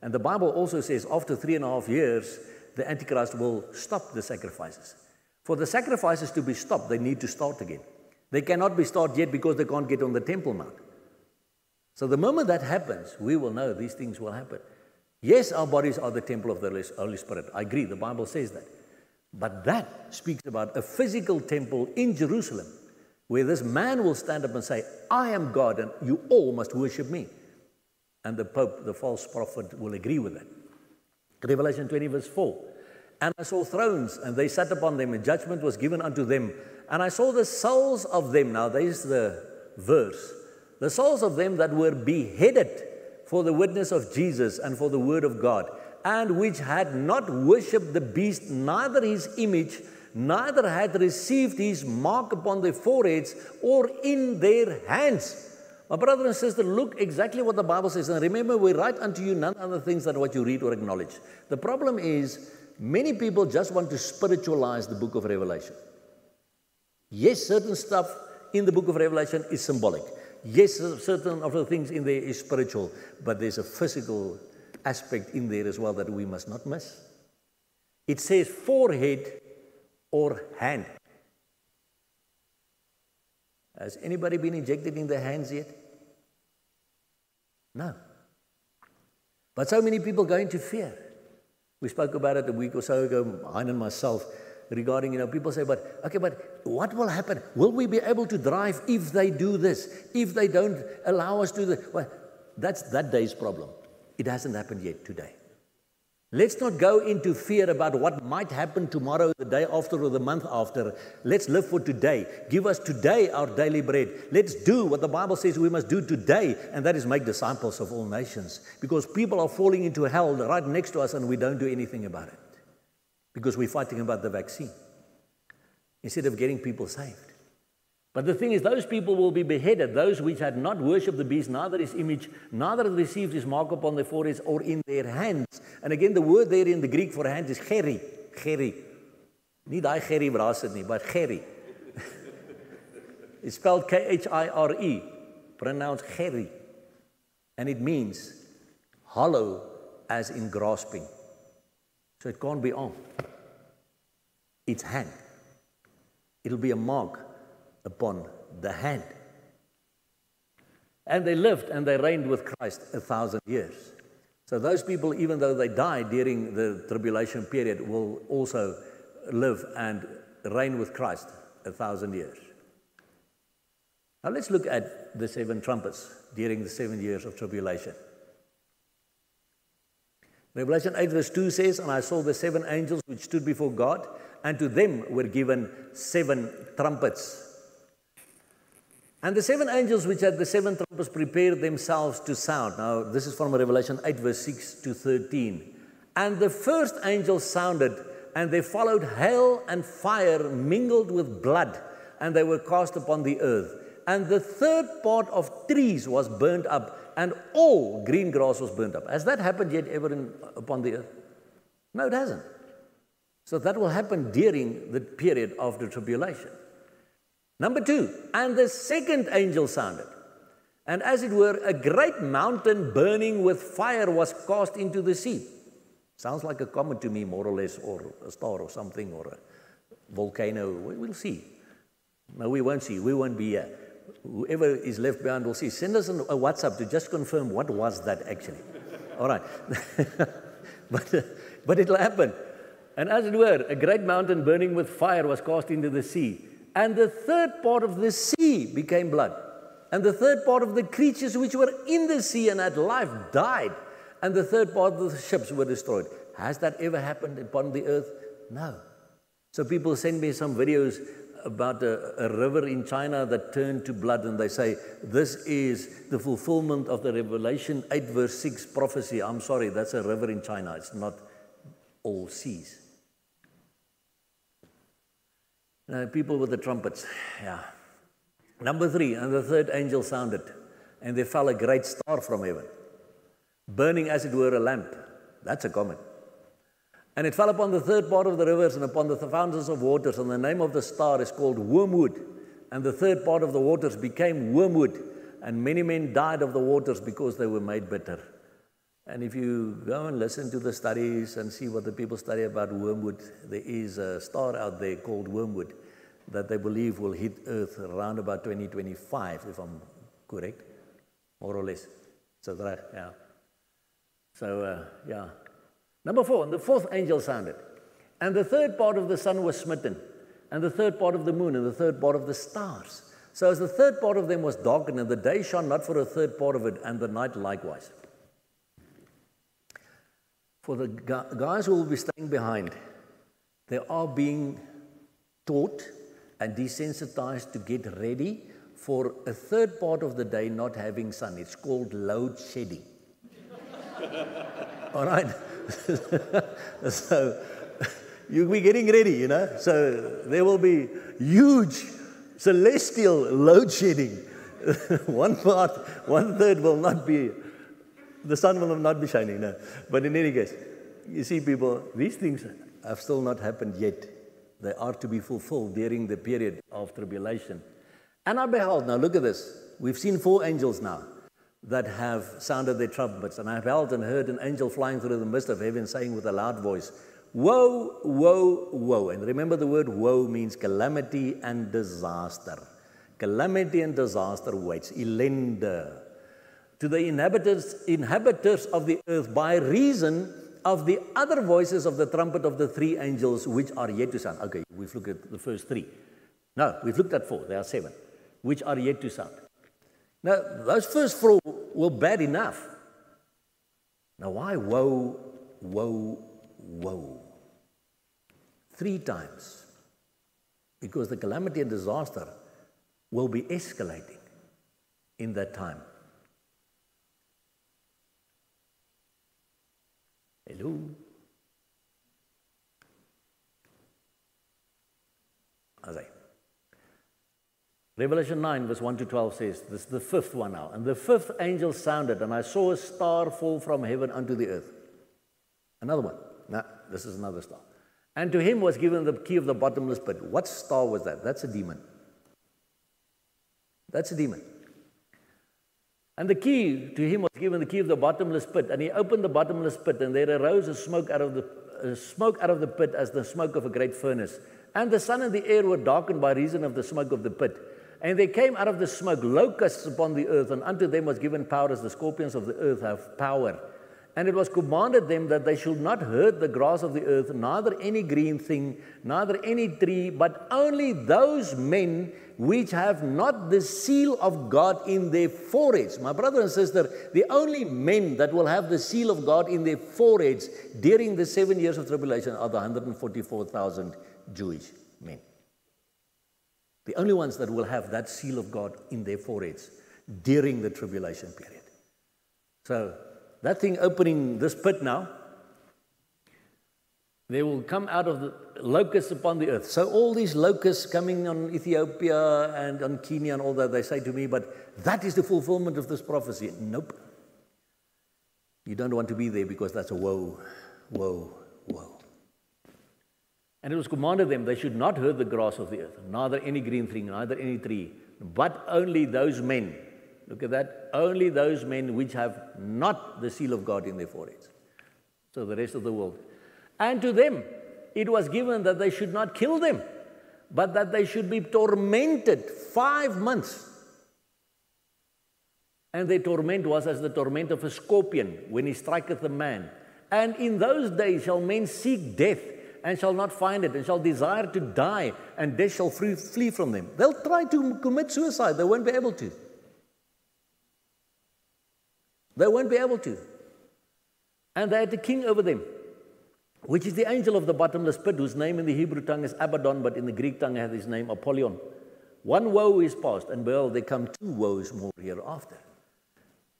Speaker 1: And the Bible also says after three and a half years, the Antichrist will stop the sacrifices. For the sacrifices to be stopped, they need to start again. They cannot be started yet because they can't get on the Temple Mount. So the moment that happens, we will know these things will happen. Yes, our bodies are the temple of the Holy Spirit. I agree, the Bible says that. But that speaks about a physical temple in Jerusalem where this man will stand up and say, I am God and you all must worship me. And the Pope, the false prophet, will agree with that. Revelation 20, verse 4. And I saw thrones, and they sat upon them, and judgment was given unto them. And I saw the souls of them. Now, there's the verse the souls of them that were beheaded for the witness of Jesus and for the word of God, and which had not worshipped the beast, neither his image, neither had received his mark upon their foreheads or in their hands. My brother and sister, look exactly what the Bible says. And remember, we write unto you none other things than what you read or acknowledge. The problem is, many people just want to spiritualize the book of Revelation. Yes, certain stuff in the book of Revelation is symbolic. Yes, certain of the things in there is spiritual, but there's a physical aspect in there as well that we must not miss. It says forehead or hand. Has anybody been injected in the hands yet? No. But so many people go into fear. We spoke about it a week or so ago, Hein and myself regarding, you know, people say, but okay, but what will happen? Will we be able to drive if they do this? If they don't allow us to do this? Well, that's that day's problem. It hasn't happened yet today. Let's not go into fear about what might happen tomorrow, the day after, or the month after. Let's live for today. Give us today our daily bread. Let's do what the Bible says we must do today, and that is make disciples of all nations. Because people are falling into hell right next to us, and we don't do anything about it because we're fighting about the vaccine instead of getting people saved. But the thing is, those people will be beheaded, those which had not worshipped the beast, neither his image, neither had received his mark upon their foreheads or in their hands. And again, the word there in the Greek for hand is cheri. Cheri. Niet daai Brasit nie, but Gerry. [laughs] it's spelled K H I R E, pronounced Gerry. And it means hollow as in grasping. So it can't be on. It's hand. It'll be a mark upon the hand. And they lived and they reigned with Christ a thousand years. So those people, even though they die during the tribulation period, will also live and reign with Christ a thousand years. Now let's look at the seven trumpets during the seven years of tribulation. Revelation 8, verse 2 says, And I saw the seven angels which stood before God, and to them were given seven trumpets. And the seven angels which had the seven trumpets prepared themselves to sound. Now, this is from Revelation 8, verse 6 to 13. And the first angel sounded, and they followed hail and fire mingled with blood, and they were cast upon the earth. And the third part of trees was burnt up and all green grass was burnt up. Has that happened yet ever in, upon the earth? No, it hasn't. So that will happen during the period of the tribulation. Number two, and the second angel sounded. And as it were, a great mountain burning with fire was cast into the sea. Sounds like a comet to me, more or less, or a star or something, or a volcano. We'll see. No, we won't see. We won't be here whoever is left behind will see. Send us a WhatsApp to just confirm what was that actually. All right. [laughs] but, but it'll happen. And as it were, a great mountain burning with fire was cast into the sea. And the third part of the sea became blood. And the third part of the creatures which were in the sea and had life died. and the third part of the ships were destroyed. Has that ever happened upon the earth? No. So people send me some videos about a, a, river in China that turned to blood, and they say, This is the fulfillment of the Revelation 8, verse 6 prophecy. I'm sorry, that's a river in China. It's not all seas. Now, people with the trumpets, yeah. Number three, and the third angel sounded, and there fell a great star from heaven, burning as it were a lamp. That's a comet. And it fell upon the third part of the rivers and upon the fountains of waters, and the name of the star is called Wormwood. And the third part of the waters became wormwood, and many men died of the waters because they were made bitter. And if you go and listen to the studies and see what the people study about wormwood, there is a star out there called wormwood that they believe will hit Earth around about 2025, if I'm correct, more or less. So, yeah. So, uh, yeah. Number four, the fourth angel sounded. And the third part of the sun was smitten, and the third part of the moon, and the third part of the stars. So as the third part of them was darkened, and the day shone not for a third part of it, and the night likewise. For the guys who will be staying behind, they are being taught and desensitized to get ready for a third part of the day not having sun. It's called load shedding. [laughs] All right? [laughs] so [laughs] you'll be getting ready, you know. So there will be huge celestial load shedding. one part, one third will not be, the sun will not be shining. No. But in any case, you see, people, these things have still not happened yet. They are to be fulfilled during the period of tribulation. And I beheld, now look at this. We've seen four angels now that have sounded their trumpets. And I beheld and heard an angel flying through the midst of heaven, saying with a loud voice, Woe, woe, woe. And remember the word woe means calamity and disaster. Calamity and disaster waits. Ellende. To the inhabitants, inhabitants of the earth by reason of the other voices of the trumpet of the three angels which are yet to sound. Okay, we've looked at the first three. No, we've looked at four. There are seven, which are yet to sound. Now, those first four were bad enough. Now, why woe, woe, woe? Three times. Because the calamity and disaster will be escalating in that time. Hello? As Revelation 9, verse 1 to 12 says, This is the fifth one now. And the fifth angel sounded, and I saw a star fall from heaven unto the earth. Another one. Now, this is another star. And to him was given the key of the bottomless pit. What star was that? That's a demon. That's a demon. And the key to him was given the key of the bottomless pit. And he opened the bottomless pit, and there arose a smoke out of the smoke out of the pit as the smoke of a great furnace. And the sun and the air were darkened by reason of the smoke of the pit. And there came out of the smoke locusts upon the earth, and unto them was given power as the scorpions of the earth have power. And it was commanded them that they should not hurt the grass of the earth, neither any green thing, neither any tree, but only those men which have not the seal of God in their foreheads. My brother and sister, the only men that will have the seal of God in their foreheads during the seven years of tribulation are the 144,000 Jewish men. The only ones that will have that seal of God in their foreheads during the tribulation period. So, that thing opening this pit now, they will come out of the locusts upon the earth. So, all these locusts coming on Ethiopia and on Kenya and all that, they say to me, but that is the fulfillment of this prophecy. Nope. You don't want to be there because that's a woe, woe, woe. And it was commanded them they should not hurt the grass of the earth, neither any green thing, neither any tree, but only those men. Look at that. Only those men which have not the seal of God in their foreheads. So the rest of the world. And to them it was given that they should not kill them, but that they should be tormented five months. And their torment was as the torment of a scorpion when he striketh a man. And in those days shall men seek death and shall not find it, and shall desire to die, and death shall flee from them. They'll try to commit suicide, they won't be able to. They won't be able to. And they had a king over them, which is the angel of the bottomless pit, whose name in the Hebrew tongue is Abaddon, but in the Greek tongue hath his name Apollyon. One woe is past, and behold, there come two woes more hereafter.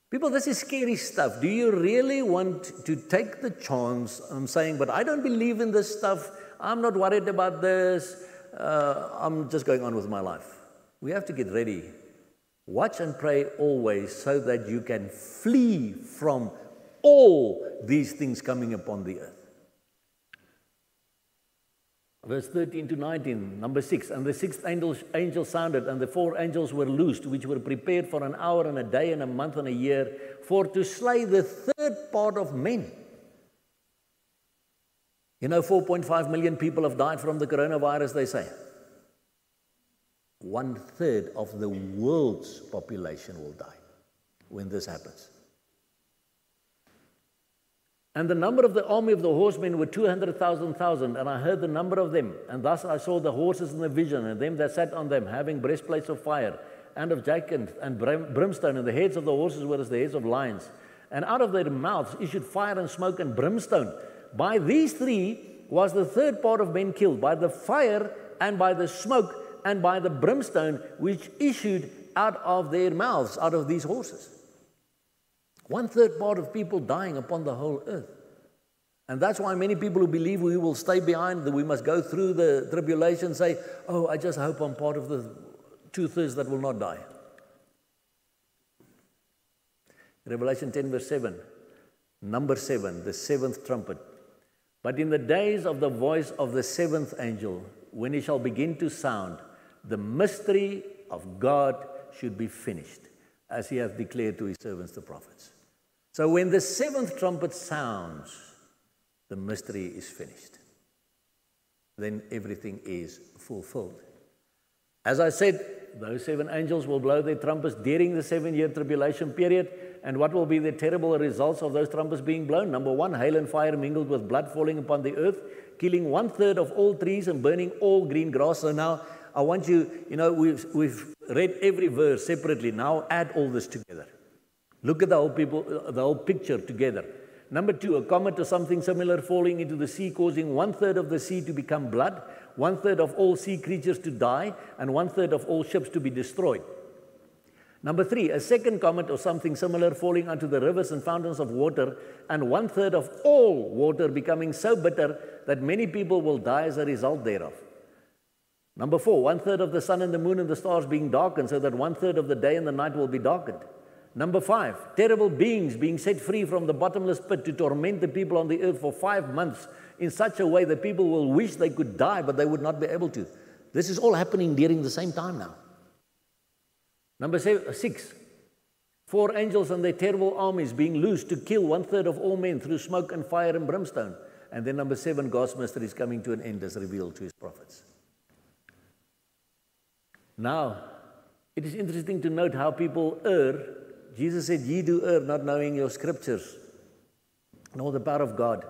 Speaker 1: People, this is scary stuff. Do you really want to take the chance? I'm saying, but I don't believe in this stuff. I'm not worried about this. Uh, I'm just going on with my life. We have to get ready. Watch and pray always so that you can flee from all these things coming upon the earth. Verse 13 to 19, number 6. And the sixth angel, angel sounded, and the four angels were loosed, which were prepared for an hour and a day and a month and a year, for to slay the third part of men. You know, 4.5 million people have died from the coronavirus, they say. One third of the world's population will die when this happens. And the number of the army of the horsemen were 200,000,000, and I heard the number of them. And thus I saw the horses in the vision, and them that sat on them, having breastplates of fire, and of jacinth and brimstone, and the heads of the horses were as the heads of lions. And out of their mouths issued fire and smoke and brimstone. By these three was the third part of men killed, by the fire, and by the smoke, and by the brimstone, which issued out of their mouths, out of these horses. One third part of people dying upon the whole earth. And that's why many people who believe we will stay behind, that we must go through the tribulation, say, Oh, I just hope I'm part of the two thirds that will not die. Revelation 10, verse 7, number 7, the seventh trumpet. But in the days of the voice of the seventh angel, when he shall begin to sound, the mystery of God should be finished, as he hath declared to his servants the prophets. So when the seventh trumpet sounds, the mystery is finished. Then everything is fulfilled. As I said, those seven angels will blow their trumpets during the seven year tribulation period. And what will be the terrible results of those trumpets being blown? Number one, hail and fire mingled with blood falling upon the earth, killing one third of all trees and burning all green grass. So now I want you, you know, we've, we've read every verse separately. Now add all this together. Look at the whole people, the whole picture together. Number two, a comet or something similar falling into the sea, causing one third of the sea to become blood, one third of all sea creatures to die, and one third of all ships to be destroyed. Number three, a second comet or something similar falling onto the rivers and fountains of water, and one third of all water becoming so bitter that many people will die as a result thereof. Number four, one third of the sun and the moon and the stars being darkened, so that one third of the day and the night will be darkened. Number five, terrible beings being set free from the bottomless pit to torment the people on the earth for five months in such a way that people will wish they could die, but they would not be able to. This is all happening during the same time now. Number seven, six, four angels and their terrible armies being loosed to kill one third of all men through smoke and fire and brimstone. And then number seven, God's mystery is coming to an end as revealed to his prophets. Now, it is interesting to note how people err Jesus said, Ye do err, not knowing your scriptures, nor the power of God.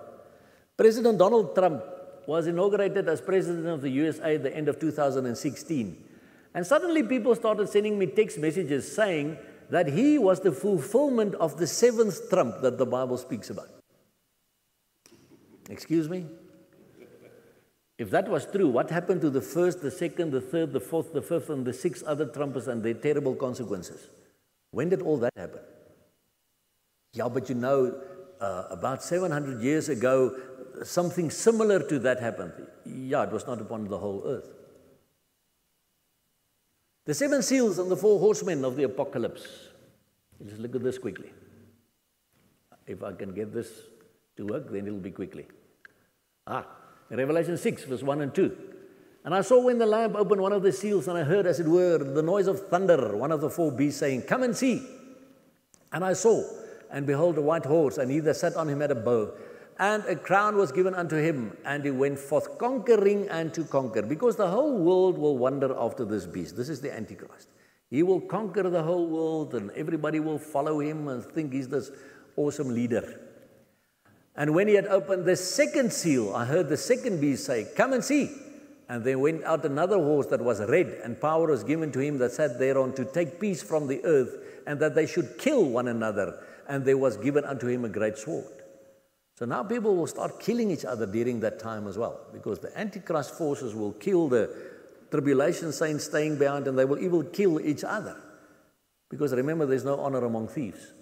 Speaker 1: President Donald Trump was inaugurated as president of the USA at the end of 2016. And suddenly people started sending me text messages saying that he was the fulfillment of the seventh trump that the Bible speaks about. Excuse me? If that was true, what happened to the first, the second, the third, the fourth, the fifth, and the six other trumpets and their terrible consequences? When did all that happen? Yeah, but you know, uh, about 700 years ago, something similar to that happened. Yeah, it was not upon the whole earth. The seven seals and the four horsemen of the apocalypse. Just look at this quickly. If I can get this to work, then it'll be quickly. Ah, Revelation 6, verse 1 and 2. And I saw when the Lamb opened one of the seals, and I heard, as it were, the noise of thunder, one of the four beasts saying, Come and see. And I saw, and behold, a white horse, and he that sat on him had a bow. And a crown was given unto him, and he went forth conquering and to conquer, because the whole world will wander after this beast. This is the Antichrist. He will conquer the whole world, and everybody will follow him and think he's this awesome leader. And when he had opened the second seal, I heard the second beast say, Come and see. And there went out another horse that was red, and power was given to him that sat thereon to take peace from the earth, and that they should kill one another. And there was given unto him a great sword. So now people will start killing each other during that time as well, because the Antichrist forces will kill the tribulation saints staying behind, and they will even kill each other. Because remember, there's no honor among thieves.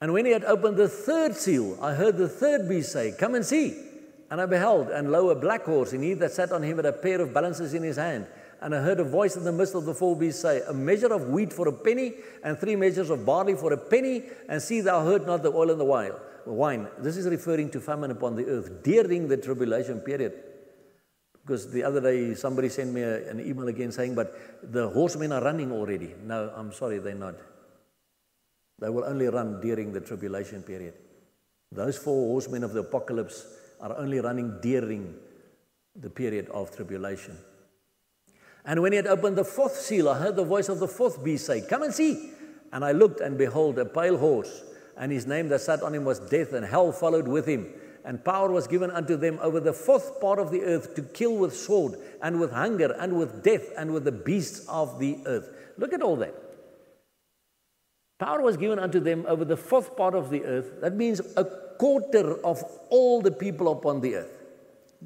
Speaker 1: And when he had opened the third seal, I heard the third beast say, Come and see. And I beheld, and lo, a black horse, and he that sat on him had a pair of balances in his hand. And I heard a voice in the midst of the four beasts say, A measure of wheat for a penny, and three measures of barley for a penny, and see thou hurt not the oil and the wine. This is referring to famine upon the earth during the tribulation period. Because the other day somebody sent me a, an email again saying, But the horsemen are running already. No, I'm sorry, they're not. They will only run during the tribulation period. Those four horsemen of the apocalypse are only running during the period of tribulation. And when he had opened the fourth seal, I heard the voice of the fourth beast say, Come and see. And I looked, and behold, a pale horse, and his name that sat on him was Death, and hell followed with him. And power was given unto them over the fourth part of the earth to kill with sword, and with hunger, and with death, and with the beasts of the earth. Look at all that. Power was given unto them over the fourth part of the earth. That means a quarter of all the people upon the earth.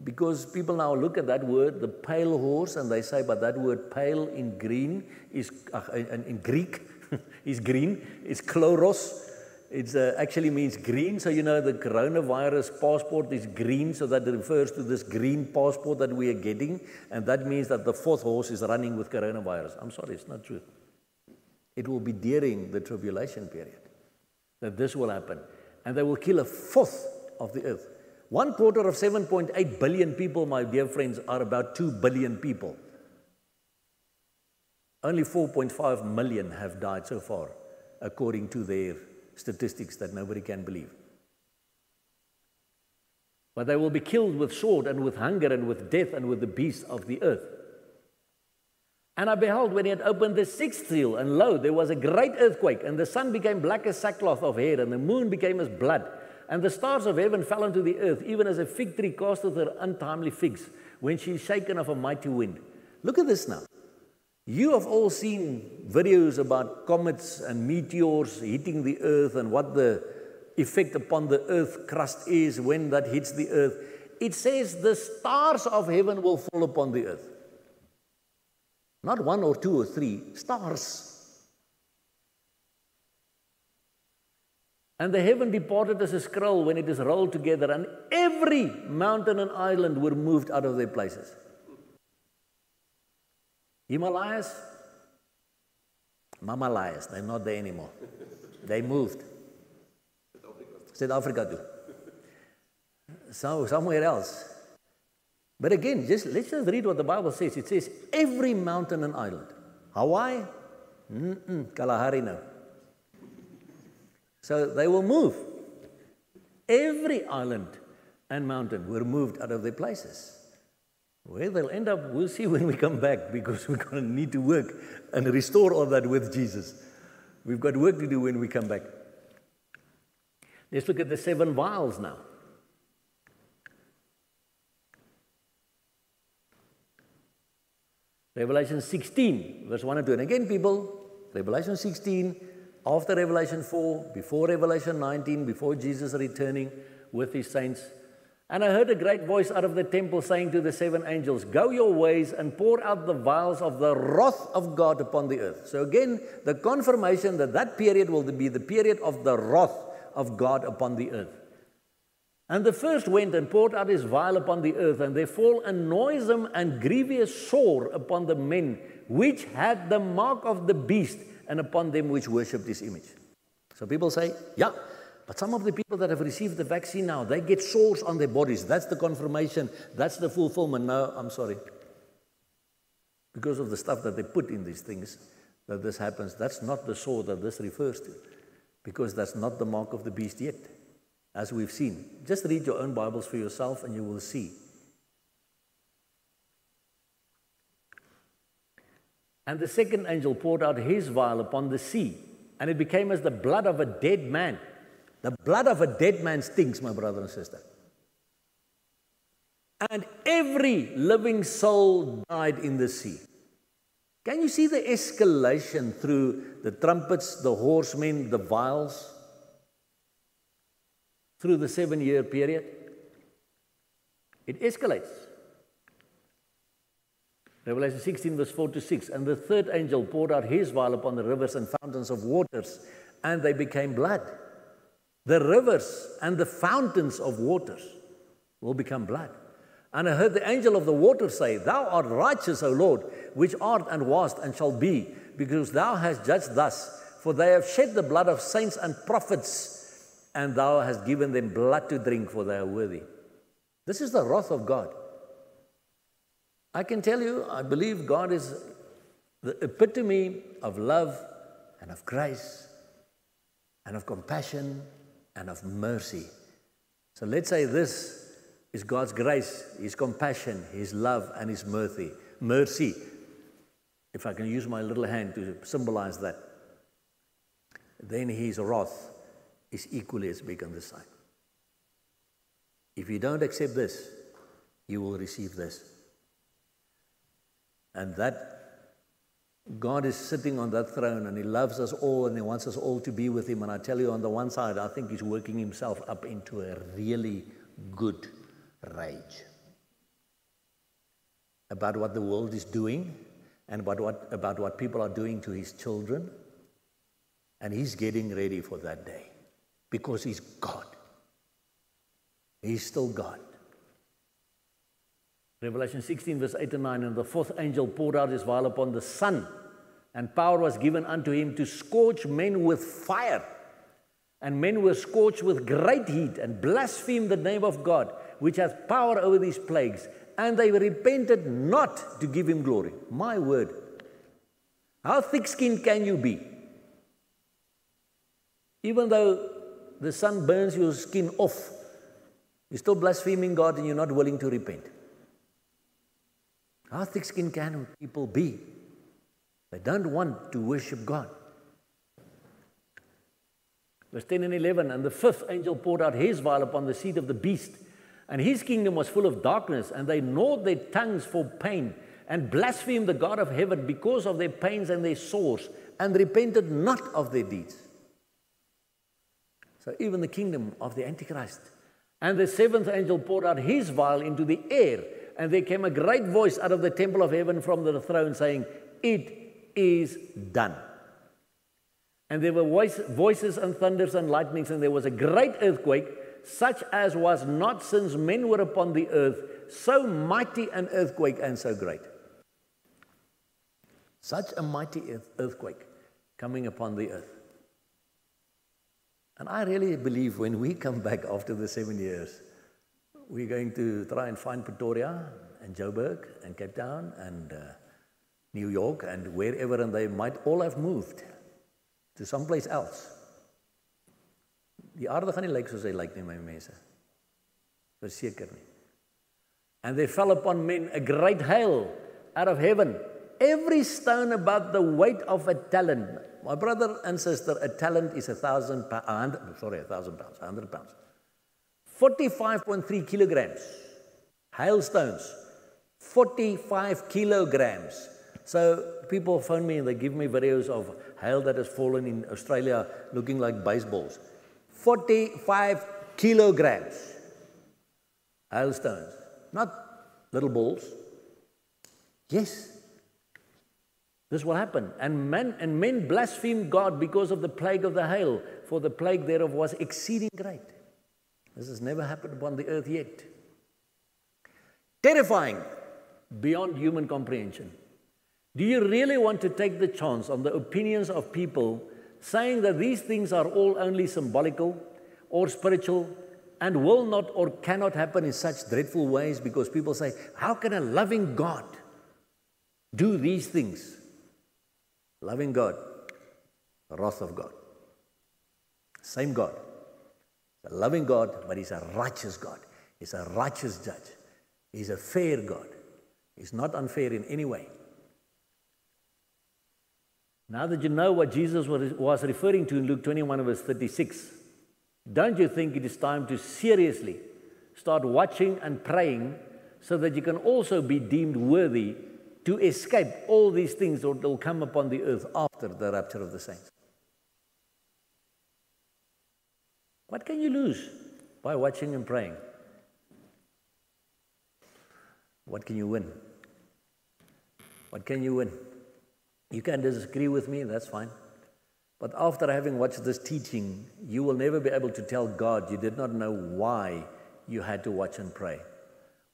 Speaker 1: Because people now look at that word, the pale horse, and they say, but that word pale in green is, uh, in Greek, [laughs] is green, is chloros. It uh, actually means green. So, you know, the coronavirus passport is green, so that refers to this green passport that we are getting. And that means that the fourth horse is running with coronavirus. I'm sorry, it's not true. It will be during the tribulation period that this will happen. And they will kill a fourth of the earth. One quarter of 7.8 billion people, my dear friends, are about 2 billion people. Only 4.5 million have died so far, according to their statistics that nobody can believe. But they will be killed with sword and with hunger and with death and with the beasts of the earth. And I beheld when he had opened the sixth seal, and lo, there was a great earthquake, and the sun became black as sackcloth of hair, and the moon became as blood and the stars of heaven fell unto the earth, even as a fig tree casteth her untimely figs when she is shaken of a mighty wind. Look at this now. You have all seen videos about comets and meteors hitting the earth and what the effect upon the earth crust is when that hits the earth. It says the stars of heaven will fall upon the earth. Not one or two or three, stars. And the heaven departed as a scroll when it is rolled together, and every mountain and island were moved out of their places. Himalayas, Mamalayas, they're not there anymore. They moved. South Africa too. So somewhere else. But again, just let's just read what the Bible says. It says every mountain and island. Hawaii? Mm-mm, Kalahari now. So they will move. Every island and mountain were moved out of their places. Where they'll end up, we'll see [laughs] when we come back because we're going to need to work and restore all that with Jesus. We've got work to do when we come back. Let's look at the seven vials now. Revelation 16, verse 1 and 2. And again, people, Revelation 16, after Revelation 4, before Revelation 19, before Jesus returning with his saints. And I heard a great voice out of the temple saying to the seven angels, Go your ways and pour out the vials of the wrath of God upon the earth. So again, the confirmation that that period will be the period of the wrath of God upon the earth. And the first went and poured out his vial upon the earth, and there fall a noisome and grievous sore upon the men which had the mark of the beast and upon them which worshipped his image. So people say, yeah, but some of the people that have received the vaccine now, they get sores on their bodies. That's the confirmation. That's the fulfillment. No, I'm sorry. Because of the stuff that they put in these things, that this happens. That's not the sore that this refers to. Because that's not the mark of the beast yet, as we've seen. Just read your own Bibles for yourself and you will see. And the second angel poured out his vial upon the sea, and it became as the blood of a dead man. The blood of a dead man stinks, my brother and sister. And every living soul died in the sea. Can you see the escalation through the trumpets, the horsemen, the vials? Through the seven year period. It escalates. Revelation 16, verse 4 to 6. And the third angel poured out his vial upon the rivers and fountains of waters, and they became blood. The rivers and the fountains of waters will become blood. And I heard the angel of the water say, Thou art righteous, O Lord, which art and wast and shall be, because thou hast judged thus. For they have shed the blood of saints and prophets, and thou hast given them blood to drink, for they are worthy. This is the wrath of God. I can tell you, I believe God is the epitome of love and of grace and of compassion and of mercy. So let's say this is God's grace, His compassion, His love, and His mercy. Mercy. If I can use my little hand to symbolize that, then His wrath is equally as big on this side. If you don't accept this, you will receive this. And that God is sitting on that throne and He loves us all and He wants us all to be with Him. And I tell you, on the one side, I think He's working Himself up into a really good rage about what the world is doing and about what, about what people are doing to His children. And He's getting ready for that day because He's God. He's still God. Revelation 16, verse 8 and 9. And the fourth angel poured out his vial upon the sun, and power was given unto him to scorch men with fire. And men were scorched with great heat and blasphemed the name of God, which hath power over these plagues. And they repented not to give him glory. My word. How thick skinned can you be? Even though the sun burns your skin off, you're still blaspheming God and you're not willing to repent. How thick skinned can people be? They don't want to worship God. Verse 10 and 11 And the fifth angel poured out his vial upon the seat of the beast, and his kingdom was full of darkness, and they gnawed their tongues for pain, and blasphemed the God of heaven because of their pains and their sores, and repented not of their deeds. So even the kingdom of the Antichrist. And the seventh angel poured out his vial into the air and there came a great voice out of the temple of heaven from the throne saying, It is done. And there were voice, voices and thunders and lightnings, and there was a great earthquake, such as was not since men were upon the earth, so mighty an earthquake and so great. Such a mighty earthquake coming upon the earth. And I really believe when we come back after the seven years, we're going to try and find Pretoria and Joburg and Cape Town and uh, New York and wherever, and they might all have moved to someplace else. Die aarde gaan nie lyk soos hy lyk nie, my mense. Verseker nie. And there fell upon men a great hail out of heaven, every stone about the weight of a talent. My brother and sister, a talent is a thousand pounds, sorry, a thousand pounds, a hundred pounds. 45.3 kilograms. Hailstones, 45 kilograms. So people phone me and they give me videos of hail that has fallen in Australia looking like baseballs. 45 kilograms. Hailstones, not little balls. Yes. This will happen. And men, and men blasphemed God because of the plague of the hail, for the plague thereof was exceeding great. This has never happened upon the earth yet. Terrifying beyond human comprehension. Do you really want to take the chance on the opinions of people saying that these things are all only symbolical or spiritual and will not or cannot happen in such dreadful ways because people say, How can a loving God do these things? Loving God, the wrath of God. Same God. He's a loving God, but He's a righteous God. He's a righteous judge. He's a fair God. He's not unfair in any way. Now that you know what Jesus was referring to in Luke 21, verse 36, don't you think it is time to seriously start watching and praying so that you can also be deemed worthy to escape all these things that will come upon the earth after the rapture of the saints? What can you lose? by watching and praying. What can you win? What can you win? You can disagree with me, that's fine. But after having watched this teaching, you will never be able to tell God you did not know why you had to watch and pray,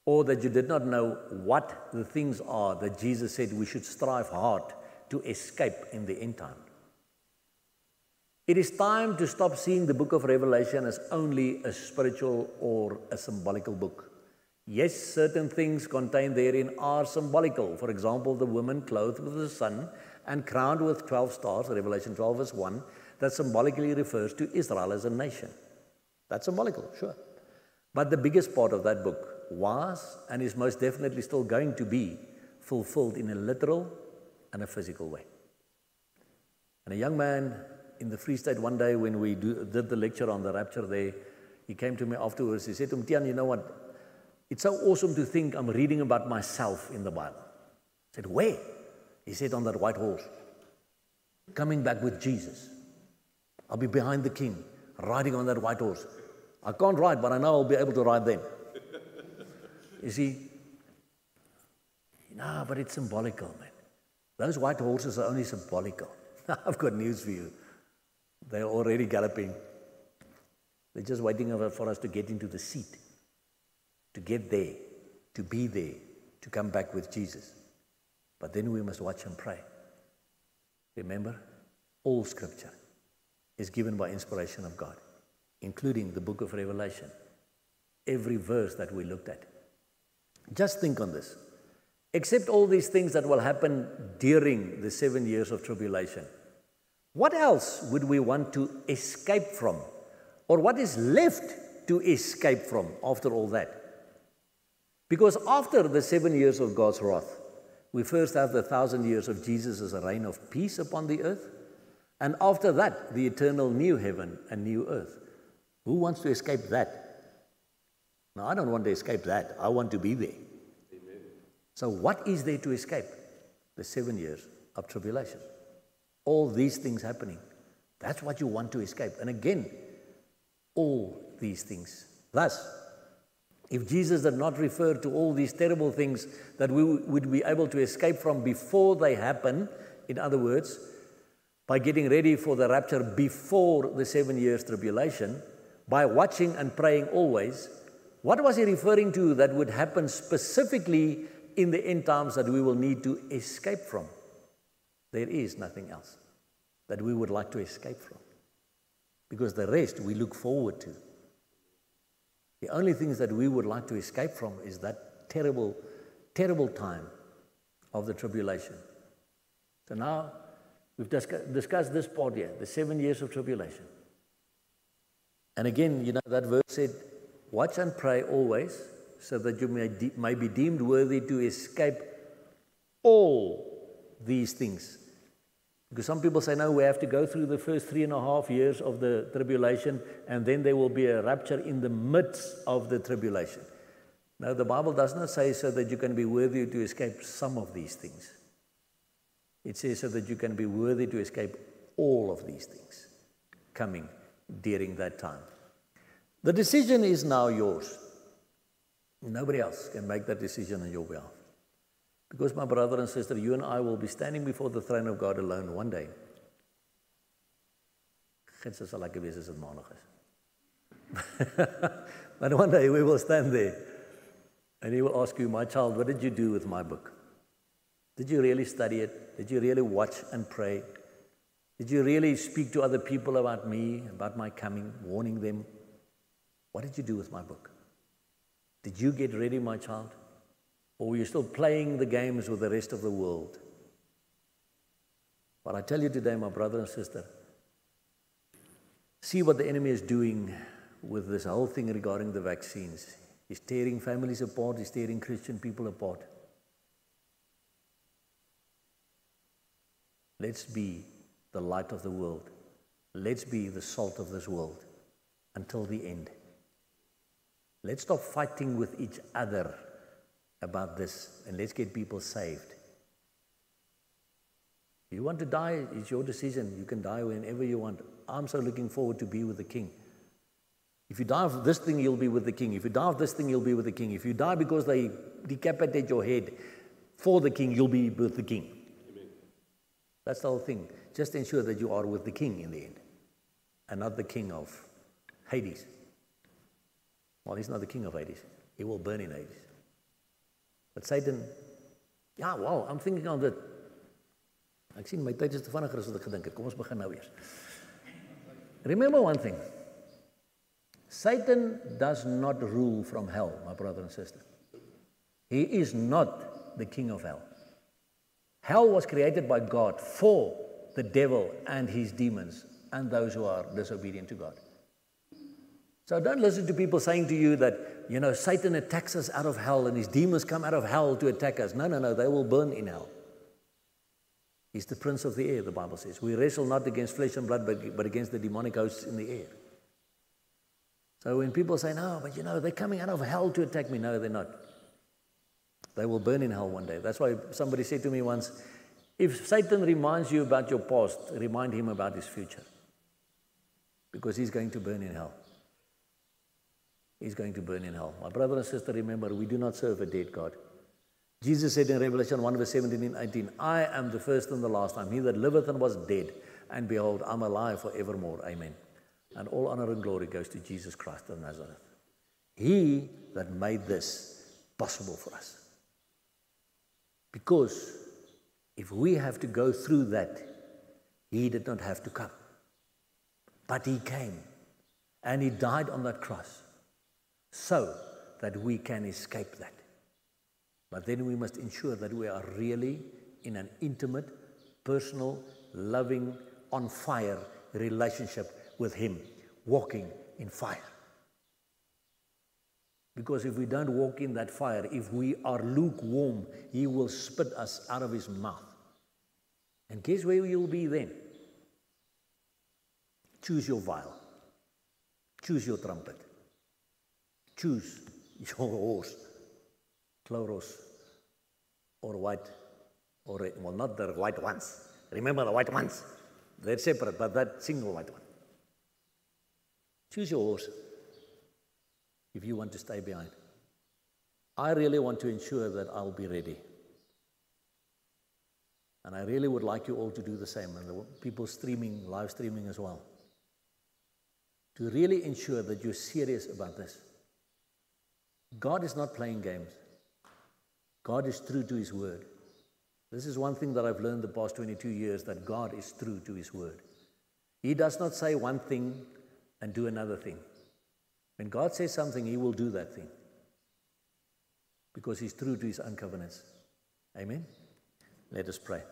Speaker 1: or that you did not know what the things are that Jesus said we should strive hard to escape in the end time. It is time to stop seeing the book of Revelation as only a spiritual or a symbolical book. Yes, certain things contained therein are symbolical. For example, the woman clothed with the sun and crowned with 12 stars, Revelation 12, verse 1, that symbolically refers to Israel as a nation. That's symbolical, sure. But the biggest part of that book was and is most definitely still going to be fulfilled in a literal and a physical way. And a young man in the Free State one day when we do, did the lecture on the rapture there, he came to me afterwards. He said to me, Tian, you know what? It's so awesome to think I'm reading about myself in the Bible. I said, Where? He said, On that white horse, coming back with Jesus. I'll be behind the king, riding on that white horse. I can't ride, but I know I'll be able to ride then. You see? No, but it's symbolical, man. Those white horses are only symbolical. [laughs] I've got news for you. They're already galloping. They're just waiting for us to get into the seat, to get there, to be there, to come back with Jesus. But then we must watch and pray. Remember, all scripture is given by inspiration of God, including the book of Revelation. Every verse that we looked at. Just think on this. Except all these things that will happen during the seven years of tribulation what else would we want to escape from? Or what is left to escape from after all that? Because after the seven years of God's wrath, we first have the thousand years of Jesus as a reign of peace upon the earth. And after that, the eternal new heaven and new earth. Who wants to escape that? No, I don't want to escape that. I want to be there. Amen. So, what is there to escape? The seven years of tribulation all these things happening. That's what you want to escape. And again, all these things. Thus, if Jesus did not refer to all these terrible things that we would be able to escape from before they happen, in other words, by getting ready for the rapture before the seven years tribulation, by watching and praying always, what was he referring to that would happen specifically in the end times that we will need to escape from? There is nothing else that we would like to escape from. Because the rest we look forward to. The only things that we would like to escape from is that terrible, terrible time of the tribulation. So now we've discussed this part here, the seven years of tribulation. And again, you know, that verse said, Watch and pray always, so that you may, de- may be deemed worthy to escape all these things because some people say, no, we have to go through the first three and a half years of the tribulation, and then there will be a rapture in the midst of the tribulation. Now, the Bible does not say so that you can be worthy to escape some of these things. It says so that you can be worthy to escape all of these things coming during that time. The decision is now yours. Nobody else can make that decision on your behalf. Because, my brother and sister, you and I will be standing before the throne of God alone one day. but [laughs] one day we will stand there and he will ask you, My child, what did you do with my book? Did you really study it? Did you really watch and pray? Did you really speak to other people about me, about my coming, warning them? What did you do with my book? Did you get ready, my child? Or were you still playing the games with the rest of the world? But I tell you today, my brother and sister, see what the enemy is doing with this whole thing regarding the vaccines. He's tearing families apart, he's tearing Christian people apart. Let's be the light of the world. Let's be the salt of this world until the end. Let's stop fighting with each other about this and let's get people saved. You want to die, it's your decision. You can die whenever you want. I'm so looking forward to be with the King. If you die of this thing, you'll be with the king. If you die of this thing, you'll be with the king. If you die because they decapitate your head for the king, you'll be with the king. Amen. That's the whole thing. Just ensure that you are with the king in the end and not the king of Hades. Well, he's not the king of Hades. He will burn in Hades. But Satan, yeah, wow, I'm thinking of that. Ek sien my tyd is te vinniger as wat ek gedink het. Kom ons begin nou eers. Remember one thing. Satan does not rule from hell, my brother and sister. He is not the king of hell. Hell was created by God for the devil and his demons and those who are disobedient to God. So don't listen to people saying to you that, you know, Satan attacks us out of hell and his demons come out of hell to attack us. No, no, no, they will burn in hell. He's the prince of the air, the Bible says. We wrestle not against flesh and blood, but, but against the demonic hosts in the air. So when people say, no, but you know, they're coming out of hell to attack me, no, they're not. They will burn in hell one day. That's why somebody said to me once, if Satan reminds you about your past, remind him about his future. Because he's going to burn in hell. He's going to burn in hell. My brother and sister, remember, we do not serve a dead God. Jesus said in Revelation 1, verse 17 and 18, I am the first and the last. I'm he that liveth and was dead, and behold, I'm alive for evermore. Amen. And all honor and glory goes to Jesus Christ of Nazareth. He that made this possible for us. Because if we have to go through that, he did not have to come. But he came and he died on that cross so that we can escape that. But then we must ensure that we are really in an intimate, personal, loving, on fire relationship with Him, walking in fire. Because if we don't walk in that fire, if we are lukewarm, He will spit us out of His mouth. And guess where you'll be then? Choose your vial, choose your trumpet, choose [laughs] your horse, chloros, or white, or red. Well, not the white ones. Remember the white ones? They're separate, but that single white one. Choose your horse if you want to stay behind. I really want to ensure that I'll be ready. And I really would like you all to do the same, and the people streaming, live streaming as well. To really ensure that you're serious about this. God is not playing games, God is true to His word. This is one thing that I've learned the past 22 years that God is true to His word. He does not say one thing and do another thing. When God says something, He will do that thing because He's true to His own covenants. Amen? Let us pray.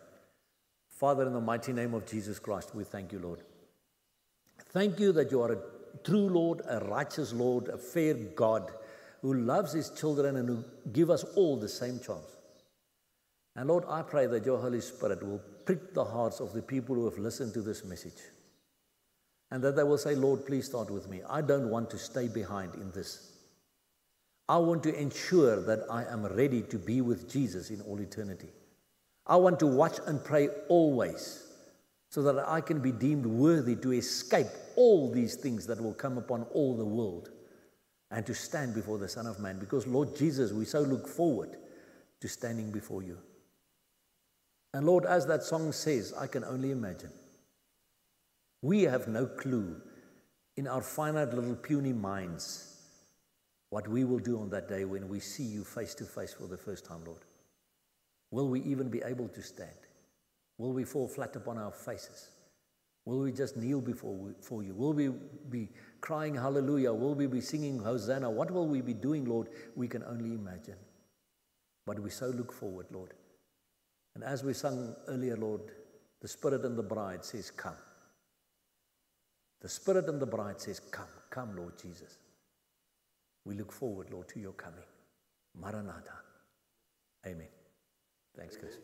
Speaker 1: Father, in the mighty name of Jesus Christ, we thank you, Lord. Thank you that you are a true Lord, a righteous Lord, a fair God who loves His children and who give us all the same chance. And Lord, I pray that your Holy Spirit will prick the hearts of the people who have listened to this message and that they will say, Lord, please start with me. I don't want to stay behind in this. I want to ensure that I am ready to be with Jesus in all eternity. I want to watch and pray always so that I can be deemed worthy to escape all these things that will come upon all the world and to stand before the Son of Man. Because, Lord Jesus, we so look forward to standing before you. And Lord, as that song says, I can only imagine we have no clue in our finite little puny minds what we will do on that day when we see you face to face for the first time, Lord. Will we even be able to stand? Will we fall flat upon our faces? Will we just kneel before we, for you? Will we be crying hallelujah? Will we be singing hosanna? What will we be doing, Lord? We can only imagine. But we so look forward, Lord. And as we sung earlier, Lord, the Spirit and the bride says, Come. The Spirit and the bride says, Come, come, Lord Jesus. We look forward, Lord, to your coming. Maranatha. Amen. Thanks, Chris.